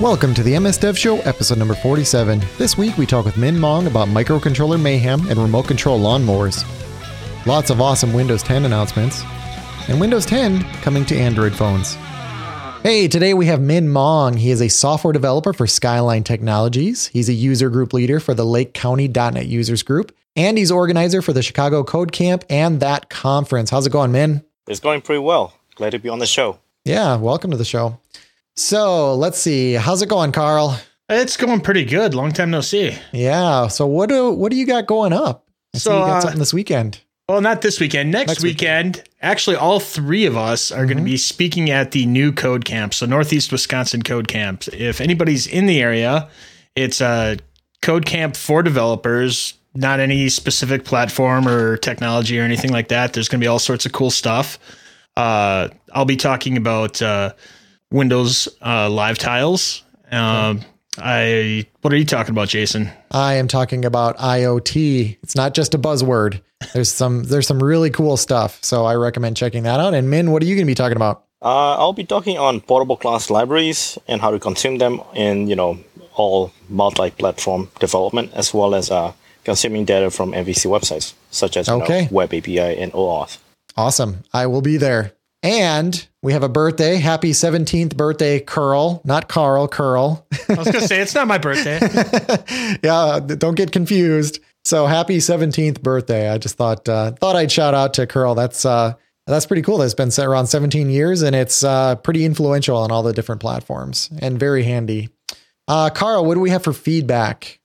Welcome to the MS Dev Show, episode number 47. This week we talk with Min Mong about microcontroller mayhem and remote control lawnmowers. Lots of awesome Windows 10 announcements, and Windows 10 coming to Android phones. Hey, today we have Min Mong. He is a software developer for Skyline Technologies. He's a user group leader for the Lake County.NET Users Group, and he's organizer for the Chicago Code Camp and that conference. How's it going, Min? It's going pretty well. Glad to be on the show. Yeah, welcome to the show. So let's see. How's it going, Carl? It's going pretty good. Long time no see. Yeah. So what do what do you got going up? I So, you got uh, something this weekend. Well, not this weekend. Next, Next weekend, actually, all three of us are going to be speaking at the new Code Camp, so Northeast Wisconsin Code Camp. If anybody's in the area, it's a Code Camp for developers, not any specific platform or technology or anything like that. There's going to be all sorts of cool stuff. Uh, I'll be talking about uh, Windows uh, Live Tiles. Um, I what are you talking about, Jason? I am talking about IoT. It's not just a buzzword. There's some there's some really cool stuff. So I recommend checking that out. And Min, what are you going to be talking about? Uh, I'll be talking on portable class libraries and how to consume them in, you know, all multi-platform development as well as uh, consuming data from MVC websites such as you Okay. know, Web API and OAuth. Awesome. I will be there. And we have a birthday. Happy 17th birthday, Curl. Not Carl, Curl. I was going to say it's not my birthday. yeah, don't get confused. So happy 17th birthday. I just thought uh, thought I'd shout out to Curl. That's uh that's pretty cool. That's been around 17 years and it's uh pretty influential on all the different platforms and very handy. Uh Carl, what do we have for feedback?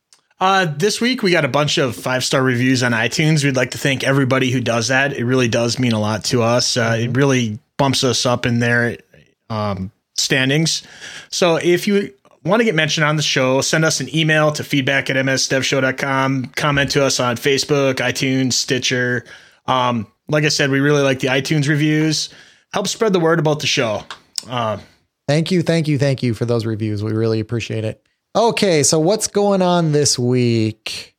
Uh, this week we got a bunch of five star reviews on iTunes. We'd like to thank everybody who does that. It really does mean a lot to us. Uh, it really bumps us up in their um, standings. So if you want to get mentioned on the show, send us an email to feedback at msdevshow.com. Comment to us on Facebook, iTunes, Stitcher. Um, like I said, we really like the iTunes reviews. Help spread the word about the show. Uh, Thank you, thank you, thank you for those reviews. We really appreciate it. Okay, so what's going on this week?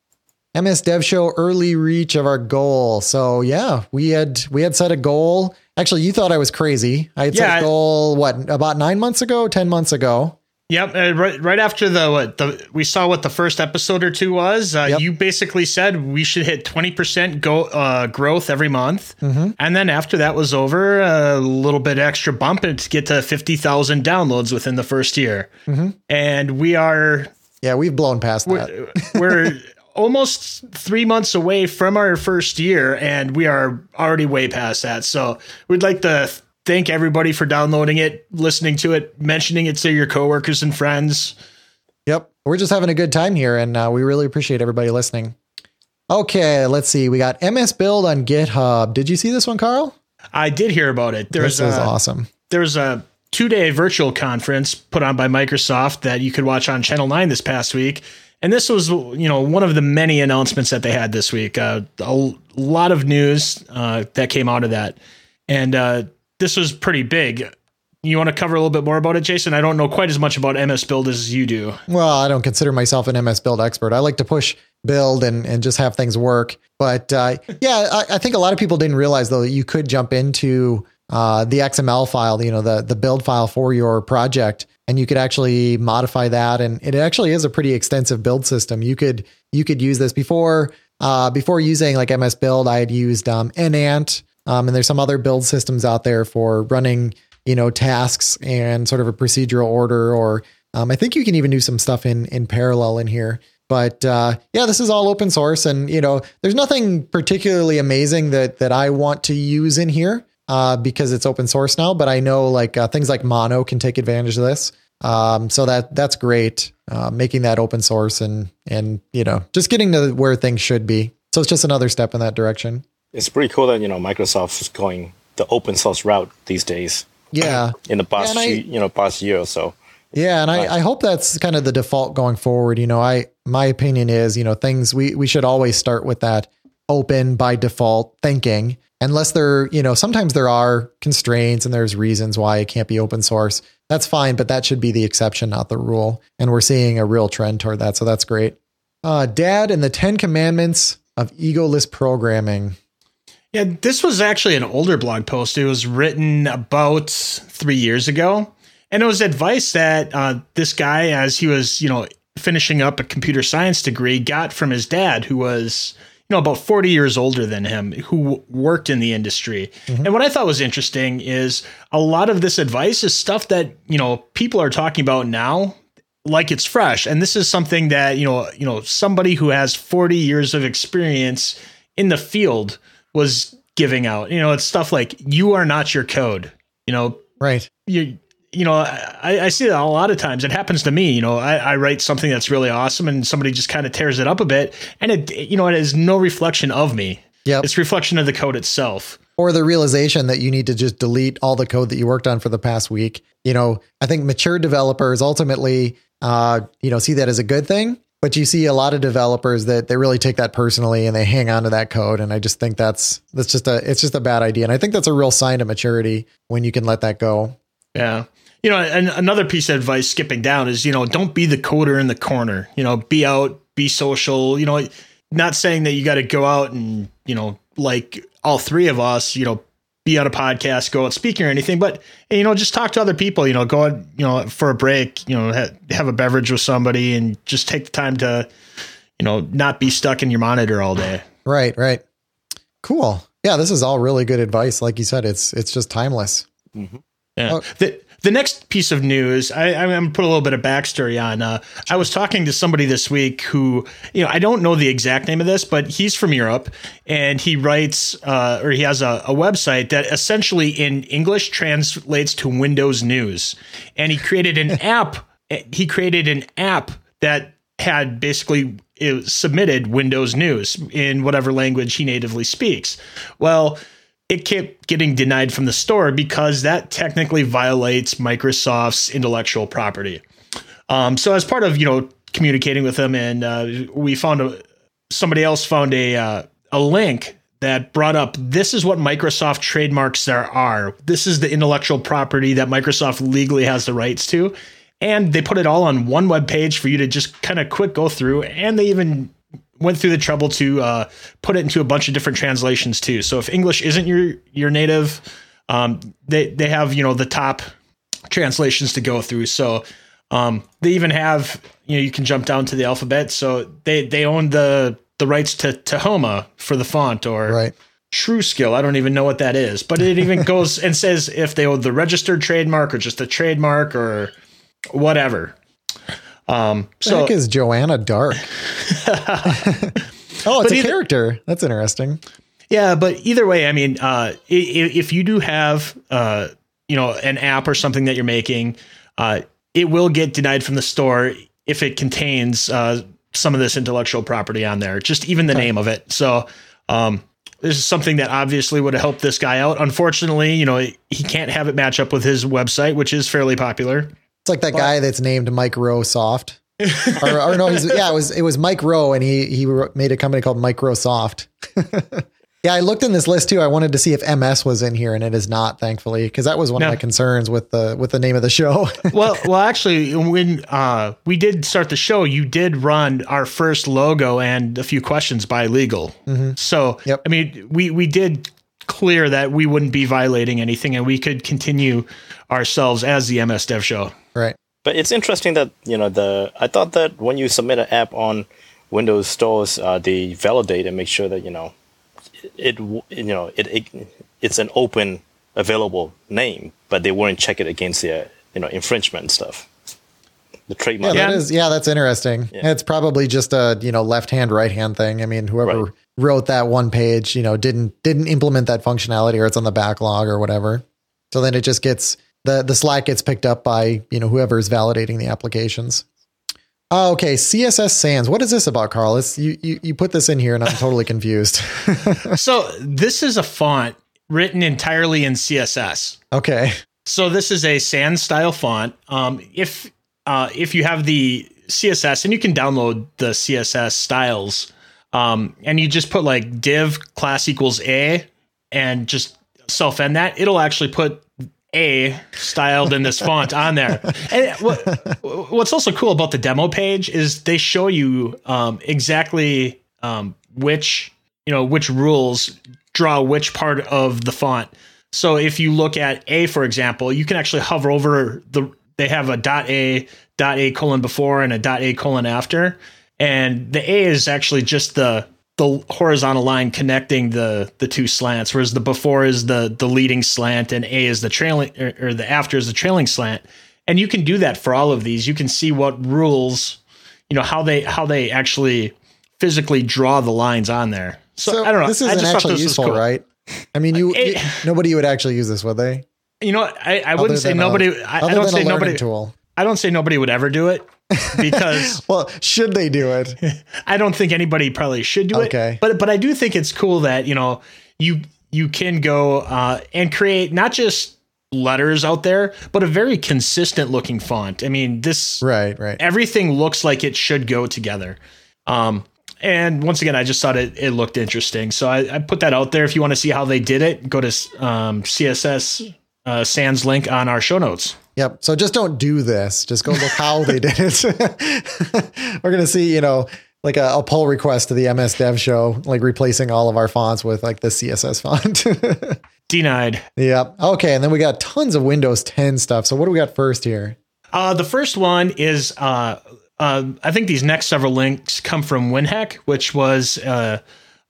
MS Dev Show early reach of our goal. So yeah, we had we had set a goal. Actually, you thought I was crazy. I had set Yeah, goal what about nine months ago, ten months ago. Yep, uh, right, right after the what the we saw what the first episode or two was. Uh, Yep. You basically said we should hit twenty percent go uh, growth every month, Mm-hmm. and then after that was over, a little bit extra bump and to get to fifty thousand downloads within the first year. Mm-hmm. And we are Yeah, we've blown past that. we're almost three months away from our first year, and we are already way past that. So we'd like to thank everybody for downloading it, listening to it, mentioning it to your coworkers and friends. Yep. We're just having a good time here, and uh, we really appreciate everybody listening. Okay, let's see. We got MS Build on GitHub. Did you see this one, Carl? I did hear about it. There's This is a, awesome. there's a two day virtual conference put on by Microsoft that you could watch on Channel Nine this past week, and this was you know one of the many announcements that they had this week. Uh, a lot of news uh, that came out of that, and uh, this was pretty big. You want to cover a little bit more about it, Jason? I don't know quite as much about MS Build as you do. Well, I don't consider myself an MS Build expert. I like to push build and, and just have things work. But uh, yeah, I, I think a lot of people didn't realize though that you could jump into uh, the XML file, you know, the the build file for your project, and you could actually modify that. And it actually is a pretty extensive build system. You could you could use this before uh, before using like MS Build. I had used um, NAnt, um, and there's some other build systems out there for running you know tasks and sort of a procedural order or um, I think you can even do some stuff in in parallel in here. But uh, yeah, this is all open source, and you know, there's nothing particularly amazing that that I want to use in here uh, because it's open source now. But I know like uh, things like Mono can take advantage of this, um, so that that's great. Uh, making that open source and and you know just getting to where things should be. So it's just another step in that direction. It's pretty cool that you know Microsoft is going the open source route these days. Yeah. In the past, and I- you know, past year or so. Yeah, and I, I hope that's kind of the default going forward. You know, I my opinion is, you know, things we we should always start with that open by default thinking, unless there, you know, sometimes there are constraints and there's reasons why it can't be open source. That's fine, but that should be the exception, not the rule. And we're seeing a real trend toward that, so that's great. Uh, Dad and the Ten Commandments of Egoless Programming. Yeah, this was actually an older blog post. It was written about three years ago. and it was advice that uh, this guy, as he was, you know, finishing up a computer science degree, got from his dad, who was, you know, about 40 years older than him, who worked in the industry. Mm-hmm. And what I thought was interesting is a lot of this advice is stuff that, you know, people are talking about now like it's fresh. And this is something that, you know, you know, somebody who has 40 years of experience in the field was giving out. You know, it's stuff like you are not your code. You know, right. You you know, I, I see that a lot of times. It happens to me. You know, I, I write something that's really awesome, and somebody just kind of tears it up a bit, and it you know it is no reflection of me. Yeah, it's reflection of the code itself or the realization that you need to just delete all the code that you worked on for the past week. You know, I think mature developers ultimately, uh, you know, see that as a good thing. But you see a lot of developers that they really take that personally and they hang on to that code. And I just think that's that's just a it's just a bad idea. And I think that's a real sign of maturity when you can let that go. Yeah. You know, and another piece of advice skipping down is, you know, don't be the coder in the corner. You know, be out, be social, you know, not saying that you got to go out and, you know, like all three of us, you know, be on a podcast, go out speaking or anything, but you know, just talk to other people. You know, go out, you know, for a break. You know, ha- have a beverage with somebody, and just take the time to, you know, not be stuck in your monitor all day. Right, right. Cool. Yeah, this is all really good advice. Like you said, it's it's just timeless. Mm-hmm. Yeah. Oh. The, the next piece of news, I, I'm going to put a little bit of backstory on. Uh, I was talking to somebody this week who, you know, I don't know the exact name of this, but he's from Europe and he writes, uh, or he has a, a website that essentially in English translates to Windows News. And he created an app. He created an app that had basically submitted Windows News in whatever language he natively speaks. Well, it kept getting denied from the store because that technically violates Microsoft's intellectual property. Um, so as part of you know communicating with them, and uh, we found a, somebody else found a uh, a link that brought up this is what Microsoft trademarks there are. This is the intellectual property that Microsoft legally has the rights to. And they put it all on one web page for you to just kind of quick go through. And they even went through the trouble to uh, put it into a bunch of different translations too. So if English isn't your your native, um, they they have you know the top translations to go through. So um, they even have you know you can jump down to the alphabet. So they they own the the rights to Tahoma for the font or right. TrueSkill. I don't even know what that is, but it even goes and says if they own the registered trademark or just a trademark or whatever. Um, so heck is Joanna Dark? oh, it's a either, character. That's interesting. Yeah, but either way, I mean, uh, if, if, you do have, uh, you know, an app or something that you're making, uh, it will get denied from the store if it contains uh, some of this intellectual property on there, just even the name of it. So, um, this is something that obviously would have helped this guy out. Unfortunately, you know, he can't have it match up with his website, which is fairly popular. It's like that but, guy that's named Mike Rowe Soft. or, or, no, he's yeah, it was it was Mike Rowe, and he he made a company called Microsoft. yeah, I looked in this list too. I wanted to see if MS was in here, and it is not, thankfully, because that was one no. of my concerns with the with the name of the show. well, well, actually, when uh, we did start the show, you did run our first logo and a few questions by legal. Mm-hmm. So, yep. I mean, we we did clear that we wouldn't be violating anything, and we could continue ourselves as the MS Dev Show. Right. But it's interesting that you know the. I thought that when you submit an app on Windows stores, uh, they validate and make sure that you know it. You know it, it. It's an open, available name, but they wouldn't check it against the you know infringement stuff. The trademark. Yeah, that is. Yeah, that's interesting. Yeah. It's probably just a you know left hand right hand thing. I mean, whoever right. wrote that one page, you know, didn't didn't implement that functionality, or it's on the backlog or whatever. So then it just gets the the Slack gets picked up by you know whoever is validating the applications. Oh, okay, CSS Sans. What is this about, Carl? It's, you, you you put this in here, and I'm totally confused. so this is a font written entirely in CSS. Okay. So this is a sans style font. Um, if uh, if you have the CSS, and you can download the CSS styles, um, and you just put like div class equals a, and just self end that, it'll actually put a styled in this font on there. And what, what's also cool about the demo page is they show you um, exactly um, which you know which rules draw which part of the font. So if you look at A, for example, you can actually hover over the they have a dot A dot A colon before and a dot A colon after, and the A is actually just the the horizontal line connecting the the two slants, whereas the before is the the leading slant and A is the trailing or, or the after is the trailing slant. And you can do that for all of these. You can see what rules, you know, how they how they actually physically draw the lines on there. So, So I don't know. this isn't just actually this useful, cool. right? I mean, you, It- you- nobody would actually use this, would they? You know. I, I wouldn't say nobody. I, I don't say nobody. tool. I don't say nobody would ever do it because Well, should they do it? I don't think anybody probably should do Okay. it. But but I do think it's cool that you know you you can go uh, and create not just letters out there, but a very consistent looking font. I mean, this right, right. everything looks like it should go together. Um, and once again, I just thought it, it looked interesting. So I, I put that out there. If you want to see how they did it, go to um, CSS uh, Sans link on our show notes. Yep. So just don't do this. Just go look how they did it. We're gonna see, you know, like a, a pull request to the MS Dev show, like replacing all of our fonts with like the CSS font. Denied. yep. Okay. And then we got tons of Windows 10 stuff. So what do we got first here? Uh, the first one is uh, uh, I think these next several links come from WinHEC, which was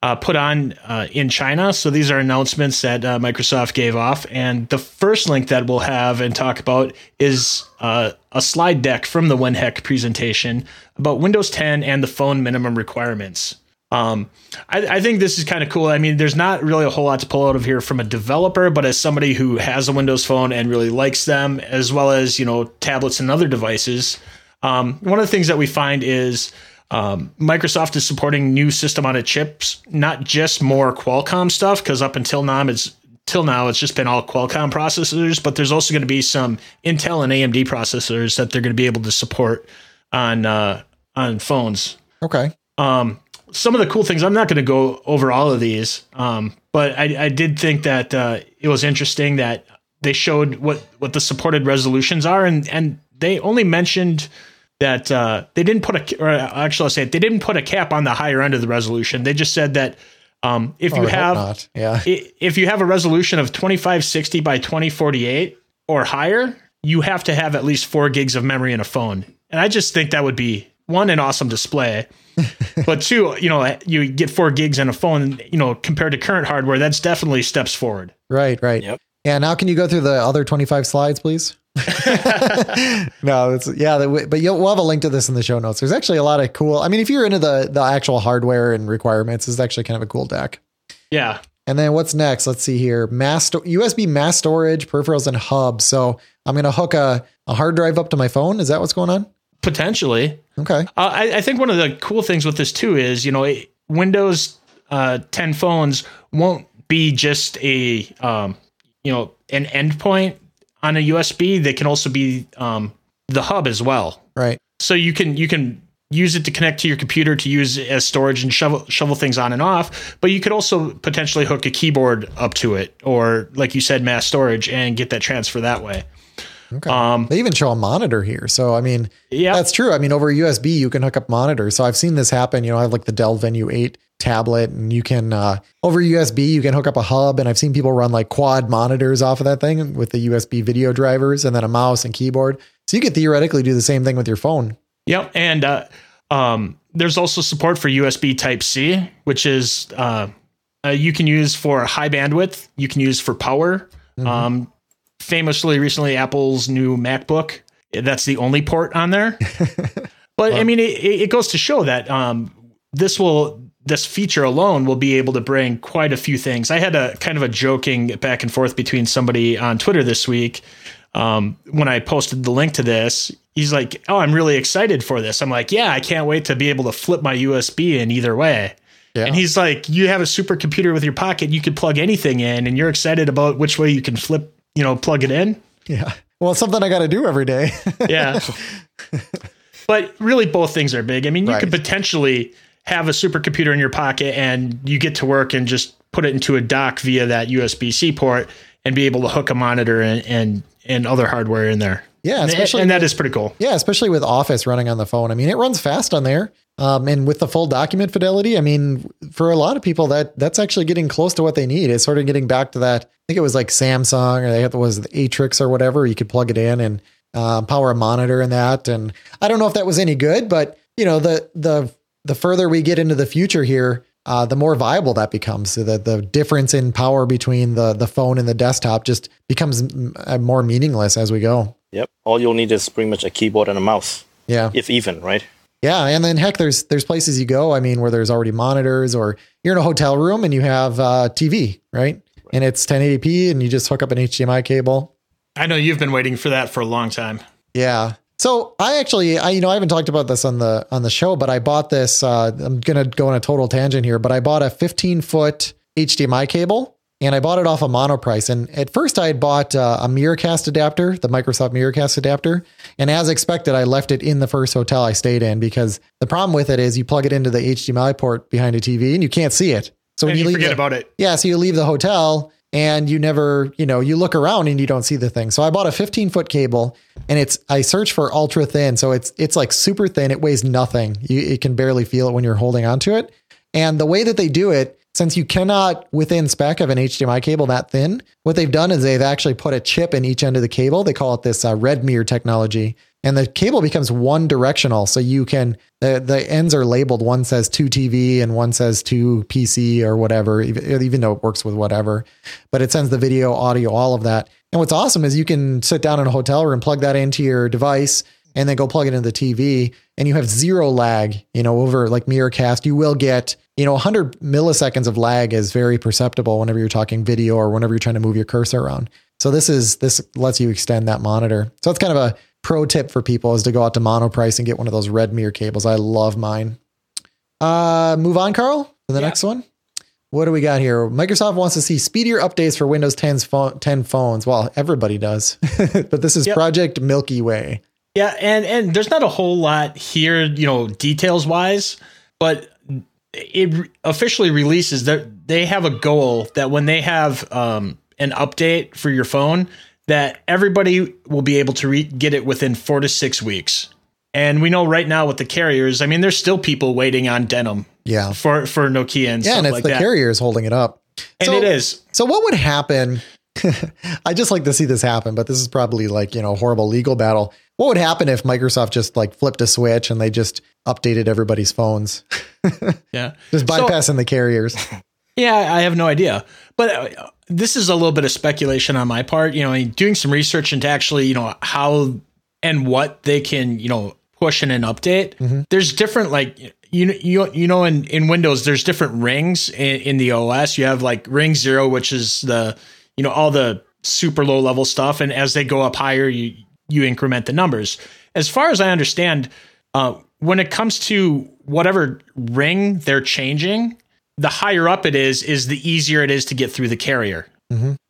uh, put on uh, in China. So these are announcements that uh, Microsoft gave off. And the first link that we'll have and talk about is uh, a slide deck from the WinHEC presentation about Windows 10 and the phone minimum requirements. Um, I, I think this is kind of cool. I mean, there's not really a whole lot to pull out of here from a developer, but as somebody who has a Windows phone and really likes them, as well as you know tablets and other devices, um, one of the things that we find is um, Microsoft is supporting new system on a chips, not just more Qualcomm stuff, because up until now it's till now it's just been all Qualcomm processors, but there's also going to be some Intel and AMD processors that they're going to be able to support on uh, on phones Okay. um, some of the cool things. I'm not going to go over all of these, um, but I, I did think that uh, it was interesting that they showed what what the supported resolutions are, and and they only mentioned that uh, they didn't put a or actually I'll say it, they didn't put a cap on the higher end of the resolution. They just said that um, if Oh, you have not. Yeah. if you have a resolution of 2560 by 2048 or higher, you have to have at least four gigs of memory in a phone. And I just think that would be one, an awesome display. but two, you know, you get four gigs in a phone, you know, compared to current hardware, that's definitely steps forward. Right, right. Yep. Yeah. Now, can you go through the other 25 slides, please? no, it's yeah, but you'll, we'll have a link to this in the show notes. There's actually a lot of cool. I mean, if you're into the the actual hardware and requirements, it's actually kind of a cool deck. Yeah. And then what's next? Let's see here. Mass USB mass storage, peripherals, and hubs. So I'm going to hook a, a hard drive up to my phone. Is that what's going on? Potentially. Okay. Uh, I, I think one of the cool things with this too is, you know, it- Windows uh, 10 phones won't be just a, um, you know, an endpoint on a USB. They can also be um, the hub as well. Right. So you can you can use it to connect to your computer to use as storage and shovel shovel things on and off. But you could also potentially hook a keyboard up to it, or like you said, mass storage, and get that transfer that way. Okay. Um, they even show a monitor here. So, I mean, Yeah, that's true. I mean, over USB, you can hook up monitors. So I've seen this happen. You know, I have like the Dell Venue 8 tablet and you can, uh, over USB, you can hook up a hub. And I've seen people run like quad monitors off of that thing with the USB video drivers and then a mouse and keyboard. So you could theoretically do the same thing with your phone. Yep, and uh, um, there's also support for USB Type C, which is uh, uh, you can use for high bandwidth. You can use for power. Um, famously, recently, Apple's new MacBook that's the only port on there. but I mean, it, it goes to show that um, this will this feature alone will be able to bring quite a few things. I had a kind of a joking back and forth between somebody on Twitter this week um, when I posted the link to this. He's like, "Oh, I'm really excited for this." I'm like, "Yeah, I can't wait to be able to flip my USB in either way." Yeah. And he's like, "You have a supercomputer with your pocket; you could plug anything in, and you're excited about which way you can flip, you know, plug it in." yeah. Well, it's something I got to do every day. Yeah. but really, both things are big. I mean, you Right. could potentially have a supercomputer in your pocket and you get to work and just put it into a dock via that USB C port and be able to hook a monitor and, and, and other hardware in there. Yeah, And, especially and that with- pretty cool. Yeah, especially with Office running on the phone. I mean, it runs fast on there. Um, and with the full document fidelity, I mean, for a lot of people, that that's actually getting close to what they need. It's sort of getting back to that. I think it was like Samsung or they had was the Atrix or whatever. You could plug it in, and uh, power a monitor and that. And I don't know if that was any good, but you know, the the the further we get into the future here, uh, the more viable that becomes. So that the difference in power between the the phone and the desktop just becomes m- more meaningless as we go. Yep. All you'll need is pretty much a keyboard and a mouse, Yeah. if even, right? Yeah, and then heck, there's there's places you go. I mean, where there's already monitors, or you're in a hotel room and you have uh, TV, right? And it's 1080p, and you just hook up an HDMI cable. I know you've been waiting for that for a long time. Yeah. So I actually, I you know, I haven't talked about this on the on the show, but I bought this. Uh, I'm gonna go on a total tangent here, but I bought a 15 foot HDMI cable, and I bought it off a Monoprice. And at first, I had bought uh, a Miracast adapter, the Microsoft Miracast adapter, and as expected, I left it in the first hotel I stayed in because the problem with it is you plug it into the HDMI port behind a TV and you can't see it. So And you forget the- about it. yeah, so you leave the hotel and you never, you know, you look around and you don't see the thing. So I bought a 15 foot cable and it's I search for ultra thin, so it's it's like super thin. It weighs nothing. You can barely feel it when you're holding onto it. And the way that they do it, since you cannot within spec of an HDMI cable that thin, what they've done is they've actually put a chip in each end of the cable. They call it this uh, RedMere technology. And the cable becomes one directional. So you can, the, the ends are labeled. One says to TV and one says to PC or whatever, even, even though it works with whatever. But it sends the video, audio, all of that. And what's awesome is you can sit down in a hotel room, plug that into your device, and then go plug it into the TV, and you have zero lag. You know, over like Miracast, you will get you know 100 milliseconds of lag is very perceptible whenever you're talking video or whenever you're trying to move your cursor around. So this is this lets you extend that monitor. So it's kind of a pro tip for people is to go out to Monoprice and get one of those RedMere cables. I love mine. Uh, move on, Carl, to the Yeah. next one. What do we got here? Microsoft wants to see speedier updates for Windows 10's phone, 10 phones. Well, everybody does, but this is Yep. Project Milky Way. Yeah, and and there's not a whole lot here, you know, details wise, but it officially releases that they have a goal that when they have um, an update for your phone, that everybody will be able to re- get it within four to six weeks. And we know right now with the carriers, I mean, there's still people waiting on denim Yeah. for for Nokia and Yeah, stuff and it's like the that. carriers holding it up. and So- it is. So what would happen? I just like to see this happen, but this is probably like, you know, a horrible legal battle. What would happen if Microsoft just like flipped a switch and they just updated everybody's phones? Yeah. Just So- bypassing the carriers. Yeah, I have no idea. But uh, this is a little bit of speculation on my part. You know, doing some research into actually, you know, how and what they can, you know, push in an update. There's different like you you you know in in Windows there's different rings in, in the OS. You have like ring 0 which is the you know all the super low level stuff and as they go up higher you you increment the numbers. As far as I understand, uh, when it comes to whatever ring they're changing, the higher up it is, is the easier it is to get through the carrier.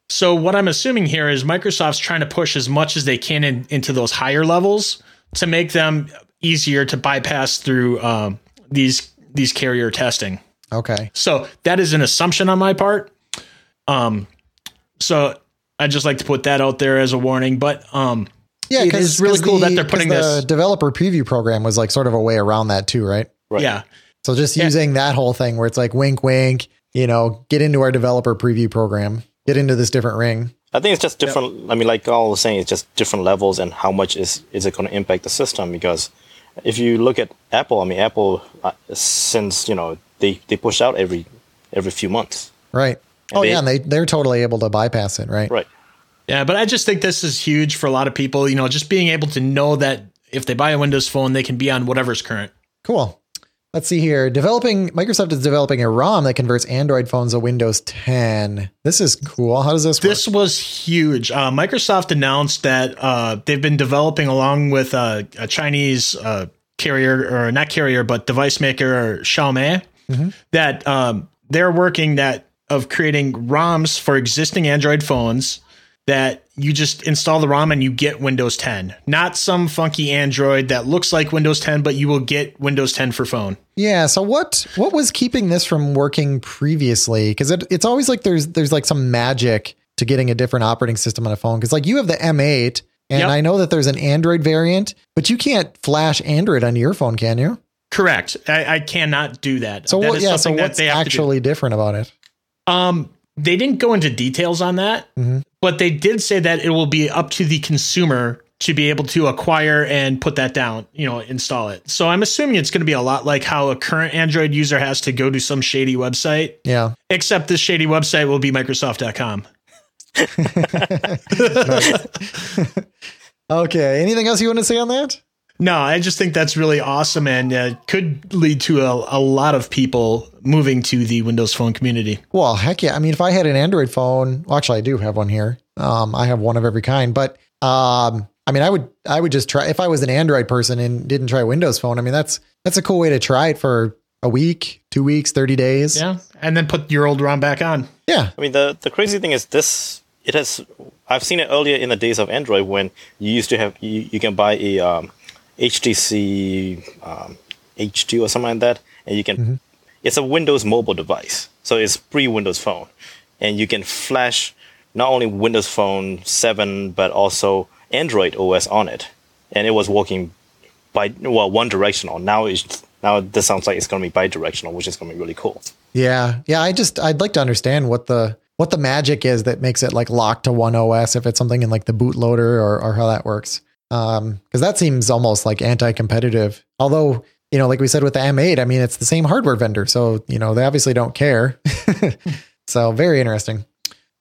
So what I'm assuming here is Microsoft's trying to push as much as they can in, into those higher levels to make them easier to bypass through um, these these carrier testing. Okay. So that is an assumption on my part. Um, so I just like to put that out there as a warning. But um, Yeah, It because is really cool that they're putting the this- developer preview program was like sort of a way around that too, right? Right. yeah, So just Yeah. using that whole thing where it's like wink, wink, you know, get into our developer preview program, get into this different ring. I think it's just different. I mean, like all was saying, it's just different levels and how much is is it going to impact the system? Because if you look at Apple, I mean, Apple uh, since you know they they push out every every few months, Right. And oh they- yeah, and they they're totally able to bypass it, right? right? Yeah, but I just think this is huge for a lot of people. You know, just being able to know that if they buy a Windows phone, they can be on whatever's current. Cool. Let's see here. Developing Microsoft is developing a ROM that converts Android phones to Windows 10. This is cool. How does this work? This was huge. Uh, Microsoft announced that uh, they've been developing along with uh, a Chinese uh, carrier, or not carrier, but device maker, Xiaomi, that um, they're working that of creating ROMs for existing Android phones that you just install the ROM and you get Windows 10. Not some funky Android that looks like Windows 10, but you will get Windows 10 for phone. Yeah. So what what was keeping this from working previously? Because it, it's always like there's there's like some magic to getting a different operating system on a phone. Because like you have the M8, and Yep. I know that there's an Android variant, but you can't flash Android on your phone, can you? Correct. I, I cannot do that. So That what? Yeah. So what's they have to do. actually different about it? Um, they didn't go into details on that, Mhm. But they did say that it will be up to the consumer to be able to acquire and put that down, you know, install it. So I'm assuming it's going to be a lot like how a current Android user has to go to some shady website. Yeah. Except this shady website will be Microsoft.com. okay. Anything else you want to say on that? No, I just think that's really awesome and uh, could lead to a, a, lot of people moving to the Windows Phone community. Well, heck yeah. I mean, if I had an Android phone, well, actually, I do have one here. Um, I have one of every kind, but um, I mean, I would I would just try if I was an Android person and didn't try Windows Phone. I mean, that's that's a cool way to try it for a week, two weeks, thirty days. Yeah, and then put your old ROM back on. Yeah. I mean, the the crazy thing is this. It has. I've seen it earlier in the days of Android when you used to have you, you can buy a um, HTC um, H2 or something like that, and you can. Mm-hmm. It's a Windows mobile device, so it's pre Windows Phone, and you can flash not only Windows Phone 7 but also Android OS on it, and it was working by well one directional. Now it's now this sounds like it's going to be bi-directional, which is going to be really cool. Yeah, yeah. I just I'd like to understand what the what the magic is that makes it like locked to one OS if it's something in like the bootloader or or how that works. Um, because that seems almost like anti-competitive. Although you know, like we said with the M8, I mean it's the same hardware vendor, so you know they obviously don't care. so very interesting.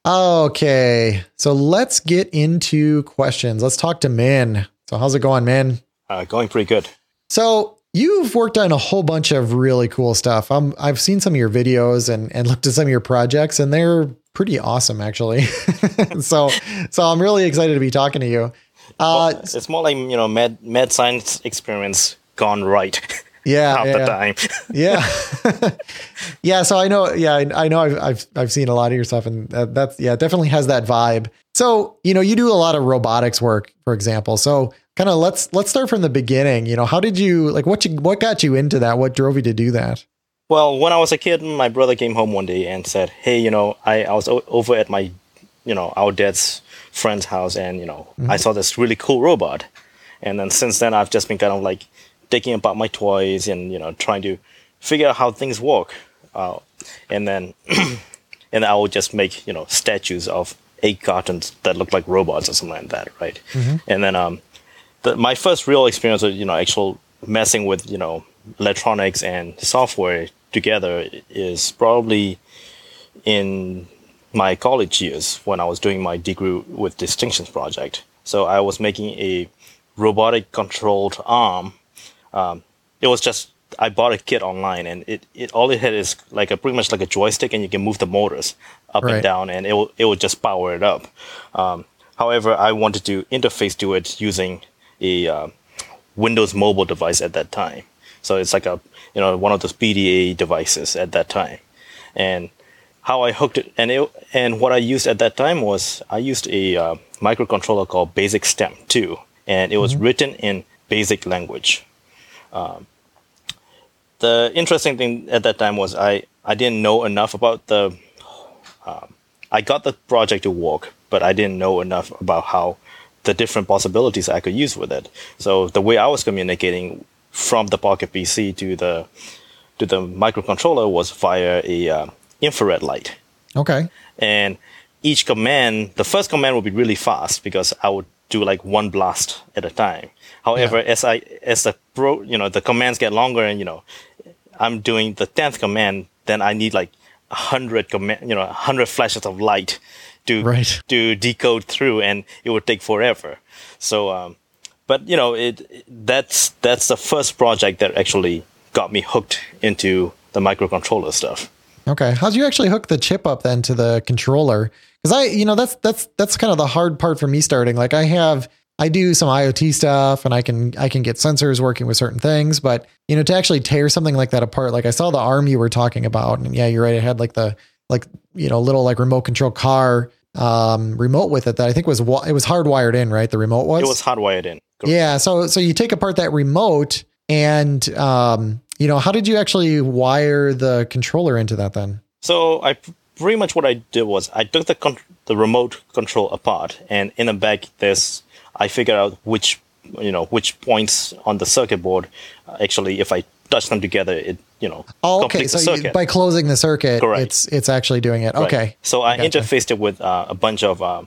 Okay, so let's get into questions. Let's talk to Min. So how's it going, Min? Uh, going pretty good. So you've worked on a whole bunch of really cool stuff. Um, I've seen some of your videos and and looked at some of your projects, and they're pretty awesome, actually. so so I'm really excited to be talking to you. Uh, well, it's more like you know mad mad science experiments gone right. Yeah, half yeah. the time. yeah, yeah. So I know. Yeah, I, I, know. I've, I've I've seen a lot of your stuff, and that, that's yeah, definitely has that vibe. So you know, you do a lot of robotics work, for example. So kind of let's let's start from the beginning. You know, how did you like what you what got you into that? What drove you to do that? Well, when I was a kid, my brother came home one day and said, "Hey, you know, I I was o- over at my, you know, our dad's friend's house, and you know, mm-hmm. I saw this really cool robot." And then since then, I've just been kind of like thinking about my toys and you know trying to figure out how things work. Uh, and then and I would just make you know statues of egg cartons that look like robots or something like that, right? Mm-hmm. And then um, the, my first real experience with you know actual messing with you know electronics and software together is probably in my college years when I was doing my degree with distinctions project. So I was making a robotic controlled arm um, it was just I bought a kit online, and it, it all it had is like a pretty much like a joystick, and you can move the motors up right. and down, and it will it will just power it up. Um, however, I wanted to interface to it using a uh, Windows mobile device at that time, so it's like a you know one of those PDA devices at that time, and how I hooked it, and it, and what I used at that time was I used a uh, microcontroller called Basic Stamp 2, and it was mm-hmm. written in Basic language. Um, the interesting thing at that time was I, I didn't know enough about the. Um, I got the project to work, but I didn't know enough about how the different possibilities I could use with it. So the way I was communicating from the Pocket PC to the to the microcontroller was via a uh, infrared light. Okay. And each command, the first command will be really fast because I would do like one blast at a time. However, yeah. as I as the pro, you know, the commands get longer, and you know, I'm doing the tenth command, then I need like a hundred command, you know, hundred flashes of light to right. to decode through, and it would take forever. So, um, but you know, it that's that's the first project that actually got me hooked into the microcontroller stuff. Okay, how'd you actually hook the chip up then to the controller? Because I, you know, that's that's that's kind of the hard part for me starting. Like I have I do some IoT stuff and I can I can get sensors working with certain things, but you know, to actually tear something like that apart, like I saw the arm you were talking about, and yeah, you're right, it had like the like you know little like remote control car um remote with it that I think was it was hardwired in, right? The remote was. It was hardwired in. Yeah, so so you take apart that remote and um you know, how did you actually wire the controller into that then? So I pretty much what I did was I took the con- the remote control apart and in the back there's I figured out which you know which points on the circuit board uh, actually if I touch them together it you know oh, okay so you, by closing the circuit Correct. it's it's actually doing it right. okay so I gotcha. interfaced it with uh, a bunch of uh,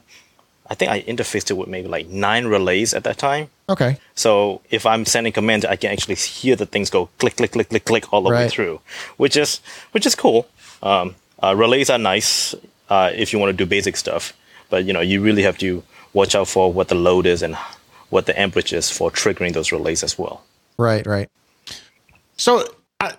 I think I interfaced it with maybe like nine relays at that time. Okay. So if I'm sending commands, I can actually hear the things go click, click, click, click, click all the way through, which is which is cool. Um, uh, relays are nice uh, if you want to do basic stuff, but you know you really have to watch out for what the load is and what the amperage is for triggering those relays as well. Right. Right. So, uh,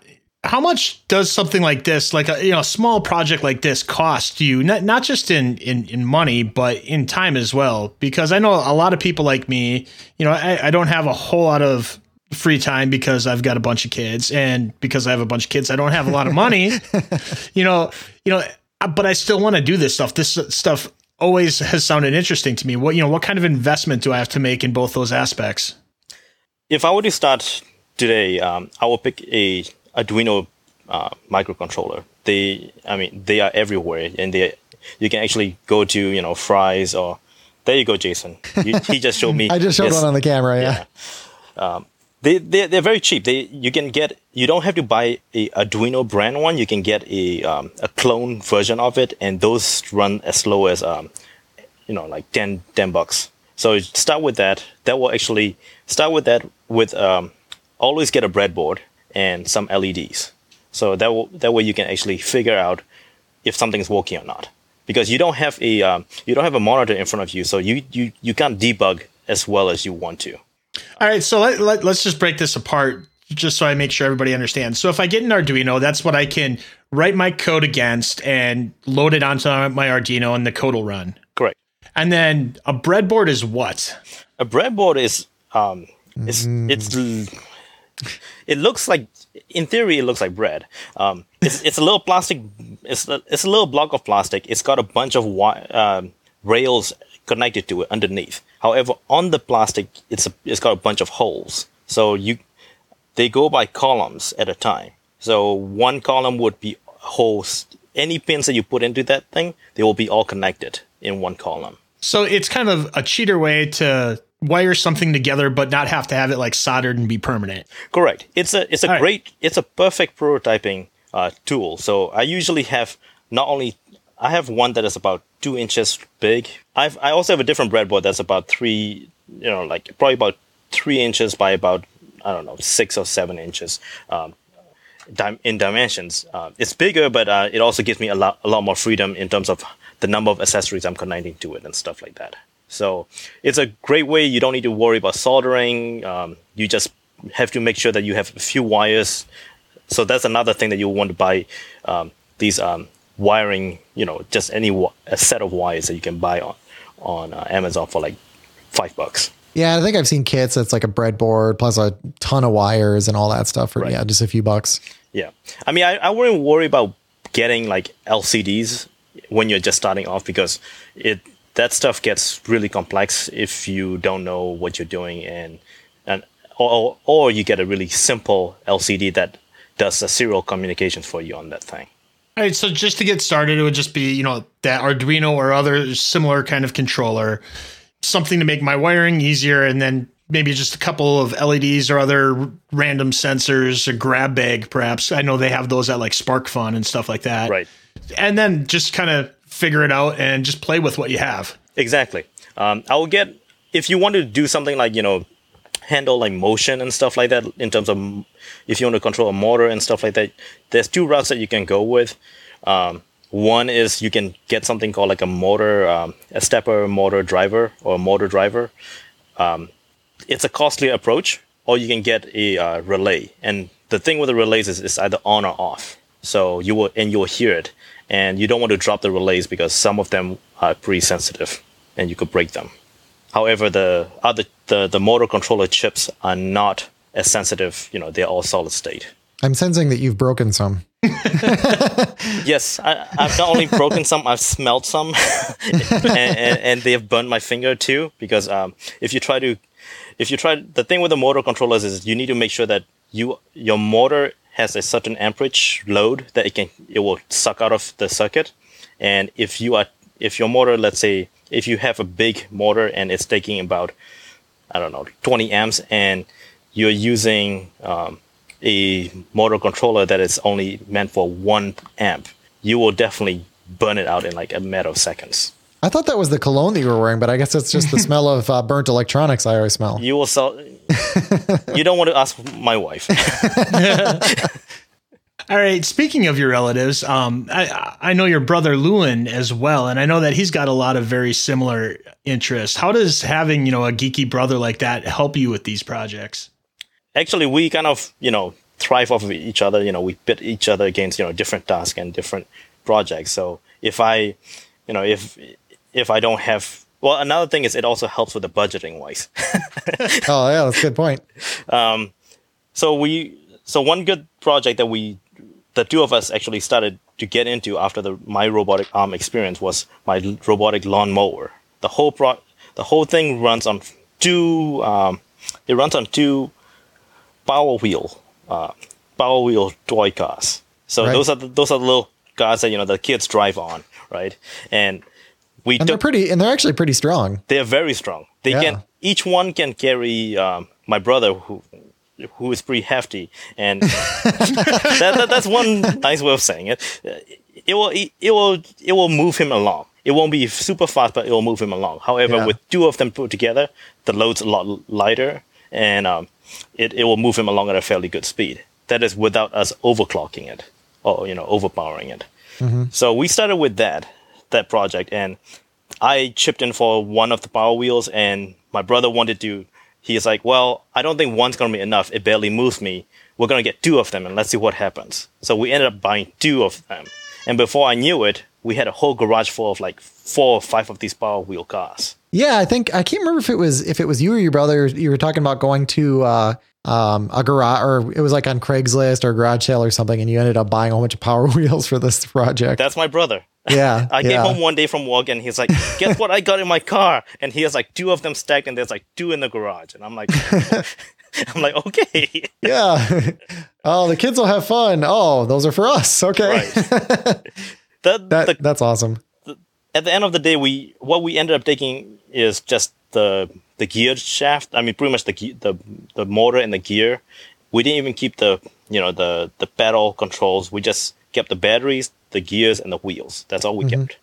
how much does something like this, like a you know, a small project like this, cost you? Not not just in in in money, but in time as well. Because I know a lot of people like me. You know, I, I don't have a whole lot of free time because I've got a bunch of kids, and because I have a bunch of kids, I don't have a lot of money. you know, you know, uh, but I still want to do this stuff. This stuff always has sounded interesting to me. What you know, what kind of investment do I have to make in both those aspects? If I were to start today, um, I will pick a Arduino uh, microcontroller. They, I mean, they are everywhere, and they, you can actually go to you know Fry's or there you go, Jason. You, he just showed me. I just showed his- one on the camera. Yeah. they they they're very cheap. They you can get you don't have to buy a Arduino brand one. You can get a um, a clone version of it, and those run as low as um, you know like 10, 10 bucks. So start with that. That will actually start with that with um, always get a breadboard and some LEDs. So that will, that way you can actually figure out if something's working or not. Because you don't have a um, you don't have a monitor in front of you, so you you you can't debug as well as you want to. All right, so let, let, let's just break this apart just so I make sure everybody understands. So if I get an Arduino, that's what I can write my code against and load it onto my Arduino and the code will run. Correct. And then a breadboard is what? a breadboard is um it's it's l- it looks like in theory it looks like bread. Um it's it's a little plastic it's a, it's a little block of plastic. It's got a bunch of wi- um, rails connected to it underneath. However on the plastic it's a, it's got a bunch of holes. So you they go by columns at a time. So one column would be holes any pins that you put into that thing they will be all connected in one column. So it's kind of a cheater way to wire something together but not have to have it like soldered and be permanent. Correct. It's a it's a All right. great it's a perfect prototyping uh, tool. So I usually have not only I have one that is about two inches big. I've I also have a different breadboard that's about three you know like probably about three inches by about I don't know six or seven inches. Um, in dimensions, uh, it's bigger, but uh, it also gives me a lot a lot more freedom in terms of the number of accessories I'm connecting to it and stuff like that. So it's a great way. You don't need to worry about soldering. Um, you just have to make sure that you have a few wires. So that's another thing that you want to buy um, these um, wiring. You know, just any a set of wires that you can buy on on uh, Amazon for like five bucks. Yeah, I think I've seen kits that's like a breadboard plus a ton of wires and all that stuff for Right. yeah, just a few bucks. Yeah, I mean, I, I wouldn't worry about getting like LCDs when you're just starting off because it that stuff gets really complex if you don't know what you're doing and and or or you get a really simple LCD that does the serial communications for you on that thing. All right, so just to get started, it would just be, you know, that Arduino or other similar kind of controller, something to make my wiring easier, and then maybe just a couple of LEDs or other random sensors, a grab bag, perhaps. I know they have those at like SparkFun and stuff like that. Right. And then just kind of figure it out and just play with what you have. Exactly. Um, I will get if you want to do something like you know handle like motion and stuff like that in terms of if you want to control a motor and stuff like that. There's two routes that you can go with. Um, one is you can get something called like a motor, um, a stepper motor driver or a motor driver. Um, it's a costly approach, or you can get a uh, relay. And the thing with the relays is it's either on or off. So you will and you'll hear it, and you don't want to drop the relays because some of them are pretty sensitive, and you could break them. However, the other the, the motor controller chips are not as sensitive. You know, they're all solid state. I'm sensing that you've broken some. Yes, I, I've not only broken some, I've smelled some, and, and, and they've burned my finger too. Because um, if you try to, if you try, the thing with the motor controllers is you need to make sure that you your motor has a certain amperage load that it can it will suck out of the circuit, and if you are if your motor, let's say, if you have a big motor and it's taking about I don't know 20 amps, and you're using um, a motor controller that is only meant for one amp, you will definitely burn it out in like a matter of seconds. I thought that was the cologne that you were wearing, but I guess it's just the smell of uh, burnt electronics I always smell. You will sell. you don't want to ask my wife. All right. Speaking of your relatives, um, I, I know your brother Lewin as well, and I know that he's got a lot of very similar interests. How does having you know a geeky brother like that help you with these projects? Actually, we kind of you know thrive off of each other. You know, we pit each other against you know different tasks and different projects. So if I, you know, if if I don't have well, another thing is it also helps with the budgeting wise. oh yeah, that's a good point. Um, so we so one good project that we the two of us actually started to get into after the my robotic arm experience was my robotic lawn mower. The whole pro the whole thing runs on two um, it runs on two power wheel uh, power wheel toy cars. So Right. those are the, those are the little cars that you know the kids drive on, right? And we And they're pretty, and they're actually pretty strong. they're very strong. They Yeah. can each one can carry um, my brother who who is pretty hefty, and that, that, that's one nice way of saying it. It will it will it will move him along. It won't be super fast, but it will move him along. However, Yeah. with two of them put together, the load's a lot lighter, and um, it it will move him along at a fairly good speed. That is without us overclocking it or you know overpowering it. So we started with that that project, and I chipped in for one of the power wheels, and my brother wanted to. He's like, "Well, I don't think one's gonna be enough. It barely moves me. We're gonna get two of them, and let's see what happens." So we ended up buying two of them, and before I knew it, we had a whole garage full of like four or five of these power wheel cars. Yeah, I think I can't remember if it was if it was you or your brother. You were talking about going to uh, um, a garage, or it was like on Craigslist or garage sale or something, and you ended up buying a whole bunch of Power Wheels for this project. That's my brother. yeah, I came yeah. home one day from work and he's like, "Guess what I got in my car?" And he has like two of them stacked, and there's like two in the garage, and I'm like, "I'm like, okay." Yeah. oh, the kids will have fun. Oh, those are for us. Okay. Right. That, That the, that's awesome. at the end of the day, we what we ended up taking is just the the gear shaft. I mean, pretty much the the the motor and the gear. We didn't even keep the you know the the pedal controls. We just kept the batteries, the gears, and the wheels. That's all we mm-hmm. kept.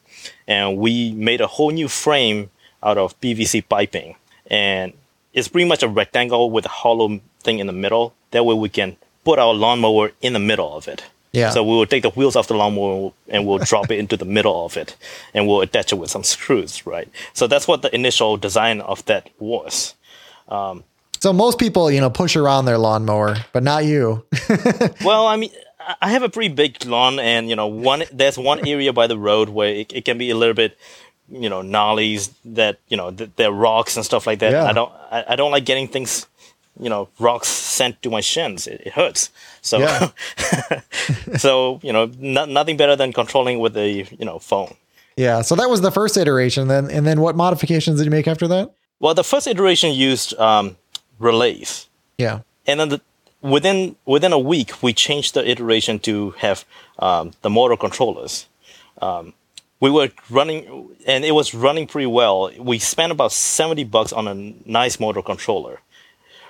And we made a whole new frame out of PVC piping, and it's pretty much a rectangle with a hollow thing in the middle. That way, we can put our lawnmower in the middle of it. Yeah. So we will take the wheels off the lawnmower and we'll drop it into the middle of it, and we'll attach it with some screws, right? So that's what the initial design of that was. Um, so most people, you know, push around their lawnmower, but not you. Well, I mean, I- have a pretty big lawn, and you know, one there's one area by the road where it, it can be a little bit, you know, gnarlies that you know th- there are rocks and stuff like that. Yeah. I don't I, I don't like getting things, you know, rocks sent to my shins. It, it hurts. So Yeah. so you know, no, nothing better than controlling with a you know phone. yeah. So that was the first iteration. Then and then what modifications did you make after that? Well, the first iteration used um, relays. Yeah. and then the, within within a week we changed the iteration to have um, the motor controllers um, we were running and it was running pretty well we spent about 70 bucks on a nice motor controller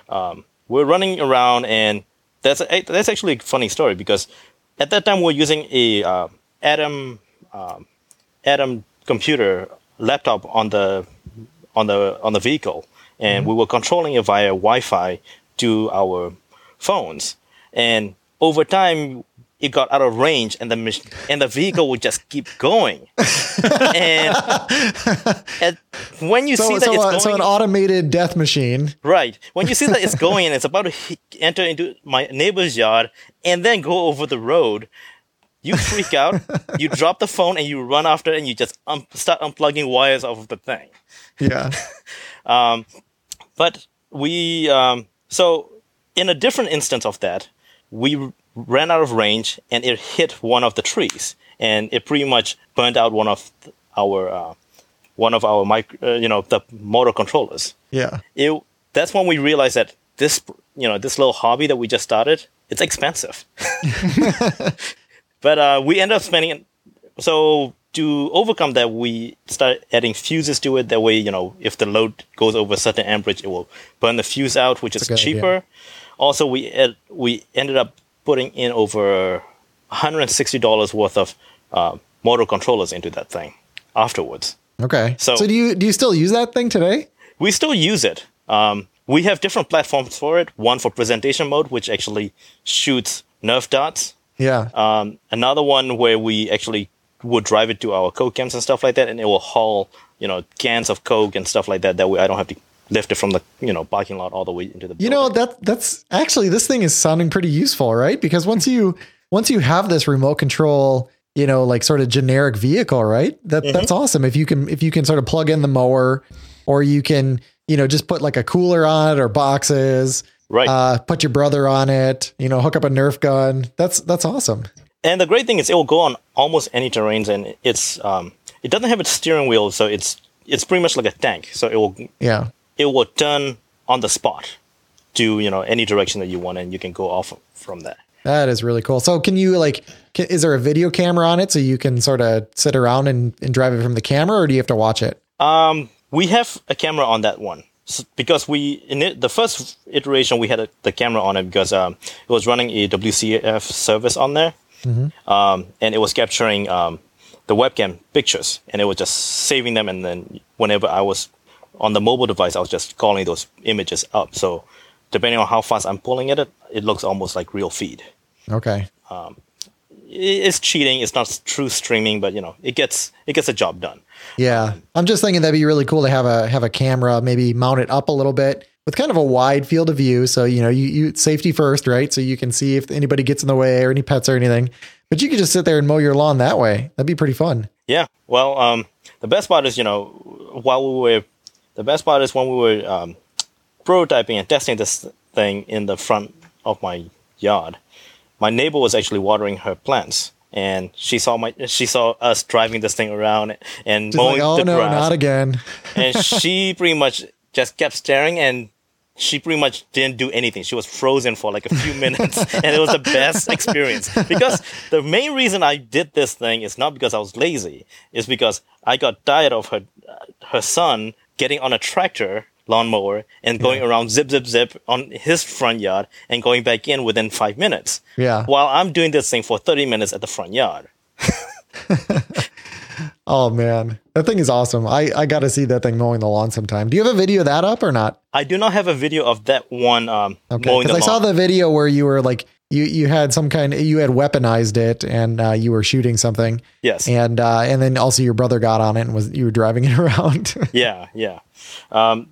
um, we're running around and that's a, that's actually a funny story because at that time we we're using a uh, atom um, atom computer laptop on the on the on the vehicle, and we were controlling it via Wi-Fi to our phones. And over time, it got out of range, and the and the vehicle would just keep going. and, and when you see that so, it's uh, going, so an automated death machine. Right. When you see that it's going and it's about to hit, enter into my neighbor's yard and then go over the road, you freak out, you drop the phone and you run after it and you just start unplugging wires off of the thing. Yeah. um, But we, um, so in a different instance of that, we ran out of range and it hit one of the trees and it pretty much burned out one of our, uh, one of our mic, uh, you know, the motor controllers. Yeah. it that's when we realized that this you know this little hobby that we just started it's expensive but uh, we end up spending so to overcome that we start adding fuses to it that way you know if the load goes over a certain amperage it will burn the fuse out which is a good idea. cheaper also we ed- we ended up putting in over $160 worth of uh, motor controllers into that thing afterwards Okay. So- so do you do you still use that thing today? We still use it. Um, we have different platforms for it. One for presentation mode, which actually shoots Nerf darts. Yeah. Um, another one where we actually would drive it to our Coke cans and stuff like that, and it will haul, you know, cans of Coke and stuff like that. That way, I don't have to lift it from the, you know, parking lot all the way into the. You know that that's actually this thing is sounding pretty useful, right? Because once you once you have this remote control, you know, like sort of generic vehicle, right? That that's awesome. If you can if you can sort of plug in the mower, or you can you know just put like a cooler on it or boxes, Right. Uh, put your brother on it, you know, hook up a Nerf gun. That's that's awesome. And the great thing is it will go on almost any terrains, and it's um, it doesn't have a steering wheel, so it's it's pretty much like a tank. So it will Yeah. It will turn on the spot to you know any direction that you want, and you can go off from there. That is really cool. So, can you like, can, is there a video camera on it so you can sort of sit around and, and drive it from the camera, or do you have to watch it? Um, we have a camera on that one S because we in it, the first iteration we had a, the camera on it because um, it was running a WCF service on there, um, and it was capturing um, the webcam pictures, and it was just saving them, and then whenever I was on the mobile device, I was just calling those images up. So depending on how fast I'm pulling at it, it looks almost like real feed. Okay. I- It's cheating. It's not true streaming, but you know, it gets it gets a job done. Yeah. I'm just thinking that'd be really cool to have a have a camera, maybe mount it up a little bit with kind of a wide field of view. So, you know, you, you safety first, right? So you can see if anybody gets in the way or any pets or anything. But you could just sit there and mow your lawn that way. That'd be pretty fun. Yeah. Well, um, the best part is, you know, while we were, the best part is when we were um, prototyping and testing this thing in the front of my yard. My neighbor was actually watering her plants, and she saw my, she saw us driving this thing around and Just mowing like, oh the no, grass, not again. and she pretty much just kept staring and. She pretty much didn't do anything. She was frozen for like a few minutes, and it was the best experience. Because the main reason I did this thing is not because I was lazy. It's because I got tired of her, her son getting on a tractor lawnmower and going around zip zip zip on his front yard and going back in within five minutes. Yeah. While I'm doing this thing for thirty minutes at the front yard. Oh man. That thing is awesome. I, I gotta see that thing mowing the lawn sometime. Do you have a video of that up or not? I do not have a video of that one um, Okay. mowing the Because I lawn. saw the video where you were like you you had some kind you had weaponized it and uh, you were shooting something. Yes. And uh, and then also your brother got on it and was you were driving it around. yeah, yeah. Um,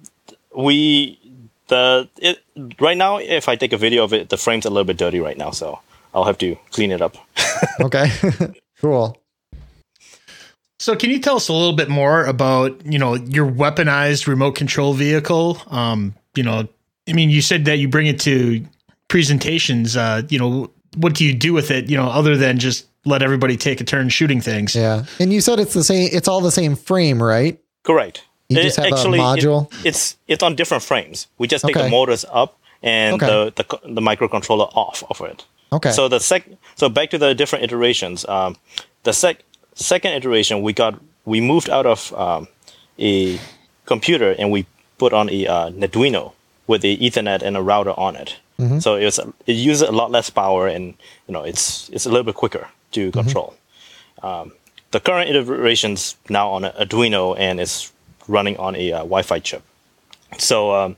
we the it right now. If I take a video of it, the frame's a little bit dirty right now, so I'll have to clean it up. okay. cool. So, can you tell us a little bit more about you know your weaponized remote control vehicle? Um, you know, I mean, you said that you bring it to presentations. Uh, you know, what do you do with it? You know, other than just let everybody take a turn shooting things? Yeah. And you said it's the same it's all the same frame, right? Correct. You It- just have a it- module? it's it's on different frames. We just take Okay. the motors up and Okay. the, the the microcontroller off of it. Okay. So the sec so back to the different iterations. Um, the sec second iteration we got we moved out of um, a computer and we put on a uh, Arduino with the Ethernet and a router on it. So it was it uses a lot less power and you know it's it's a little bit quicker to control. Um, the current iterations now on Arduino and it's running on a uh, Wi-Fi chip. So um,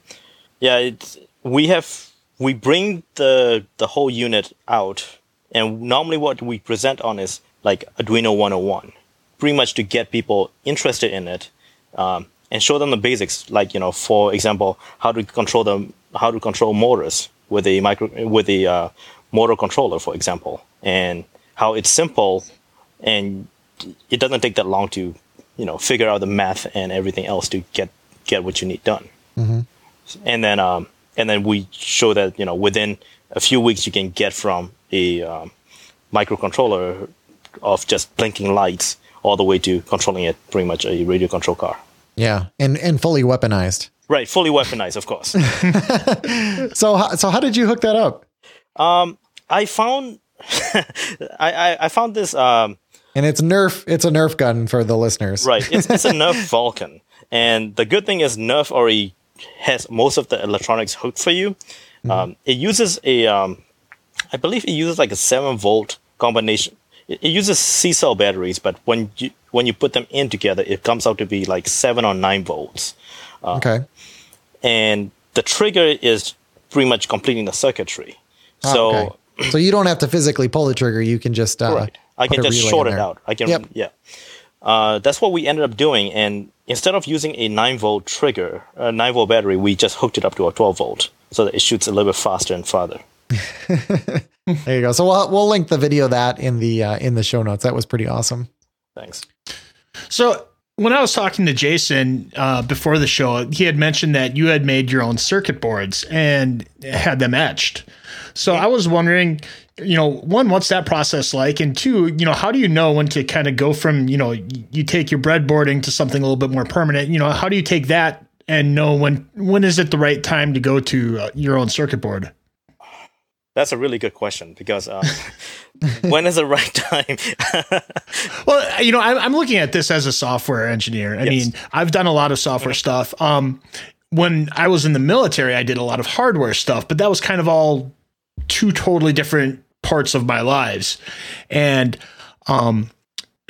yeah, it's, we have we bring the the whole unit out, and normally what we present on is like Arduino 101, pretty much to get people interested in it, um, and show them the basics, like you know, for example, how to control them, how to control motors with a micro with a uh, motor controller, for example, and how it's simple, and it doesn't take that long to you know figure out the math and everything else to get get what you need done and then um, and then we show that you know within a few weeks you can get from a um, microcontroller of just blinking lights all the way to controlling it pretty much a radio control car. Yeah. And and fully weaponized. Right, fully weaponized, of course. So how, so how did you hook that up? I found I, I I found this um, And it's Nerf it's a Nerf gun for the listeners. right. It's it's a Nerf Vulcan, and the good thing is Nerf already has most of the electronics hooked for you. Um, it uses a um, I believe it uses like a seven volt combination it, it uses C cell batteries, but when you when you put them in together, it comes out to be like seven or nine volts. Uh, okay. And the trigger is pretty much completing the circuitry. Ah, so. Okay. So you don't have to physically pull the trigger. You can just uh, right. I can just short it out. I can yep. yeah. Uh, that's what we ended up doing. And instead of using a 9 volt trigger, a 9 volt battery, we just hooked it up to a 12 volt so that it shoots a little bit faster and farther. there you go. So we'll, we'll link the video of that in the uh, in the show notes. That was pretty awesome. Thanks. So when I was talking to Jason uh, before the show, he had mentioned that you had made your own circuit boards and had them etched. So I was wondering, you know, one, what's that process like? And two, you know, how do you know when to kind of go from, you know, you take your breadboarding to something a little bit more permanent? You know, how do you take that and know when when is it the right time to go to uh, your own circuit board? That's a really good question because um, when is the right time? well, you know, I'm, looking at this as a software engineer. I yes. mean, I've done a lot of software stuff. Um, when I was in the military, I did a lot of hardware stuff, but that was kind of all two totally different parts of my lives. And um,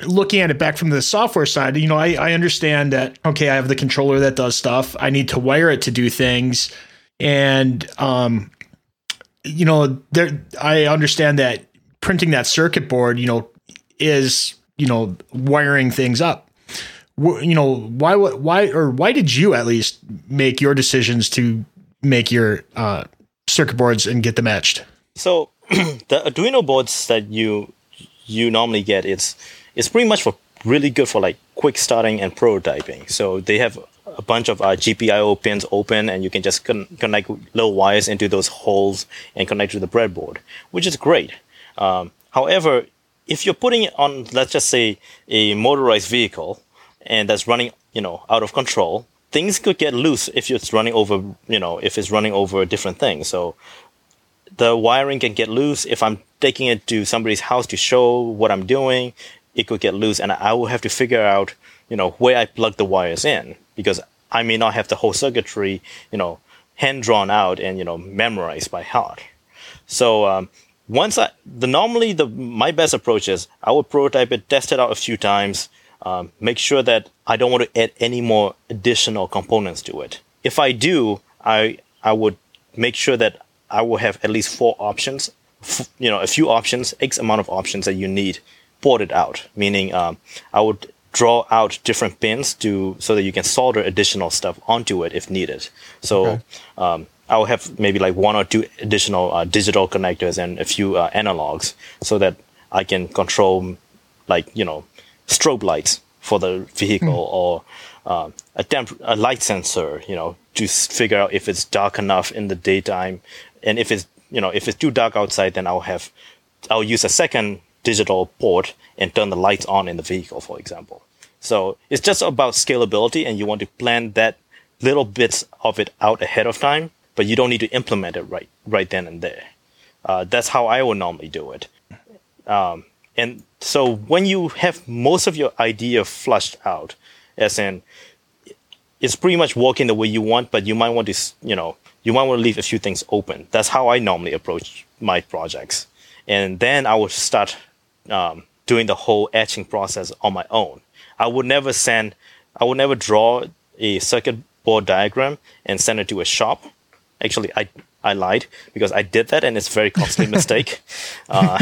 looking at it back from the software side, you know, I, I understand that, okay, I have the controller that does stuff. I need to wire it to do things. And, um, you know, there, I understand that printing that circuit board, you know, is, you know, wiring things up. You know, why, why, or why did you at least make your decisions to make your, uh, circuit boards and get them etched? So the Arduino boards that you you normally get it's it's pretty much for really good for like quick starting and prototyping. So they have a bunch of uh, GPIO pins open, and you can just con- connect little wires into those holes and connect to the breadboard, which is great. Um, however, if you're putting it on, let's just say, a motorized vehicle, and that's running, you know, out of control, things could get loose if it's running over, you know, if it's running over different things. So the wiring can get loose. If I'm taking it to somebody's house to show what I'm doing, it could get loose, and I will have to figure out, you know, where I plug the wires in because I may not have the whole circuitry, you know, hand drawn out and you know memorized by heart. So um, once I, the normally the my best approach is I would prototype it, test it out a few times, um, make sure that I don't want to add any more additional components to it. If I do, I I would make sure that I will have at least four options, f- you know, a few options, X amount of options that you need ported out. Meaning, um, I would draw out different pins to so that you can solder additional stuff onto it if needed. So. Okay. Um, I'll have maybe like one or two additional uh, digital connectors and a few uh, analogs so that I can control like, you know, strobe lights for the vehicle mm. or uh, a, temp- a light sensor, you know, to figure out if it's dark enough in the daytime and if it's you know if it's too dark outside, then I'll have I'll use a second digital port and turn the lights on in the vehicle, for example. So it's just about scalability, and you want to plan that little bits of it out ahead of time, but you don't need to implement it right right then and there. Uh, that's how I would normally do it. Um, and so when you have most of your idea flushed out, as in it's pretty much working the way you want, but you might want to, you know, you might want to leave a few things open. That's how I normally approach my projects. And then I would start um, doing the whole etching process on my own. I would never send, I would never draw a circuit board diagram and send it to a shop. Actually, I, I lied because I did that and it's a very costly mistake. Uh,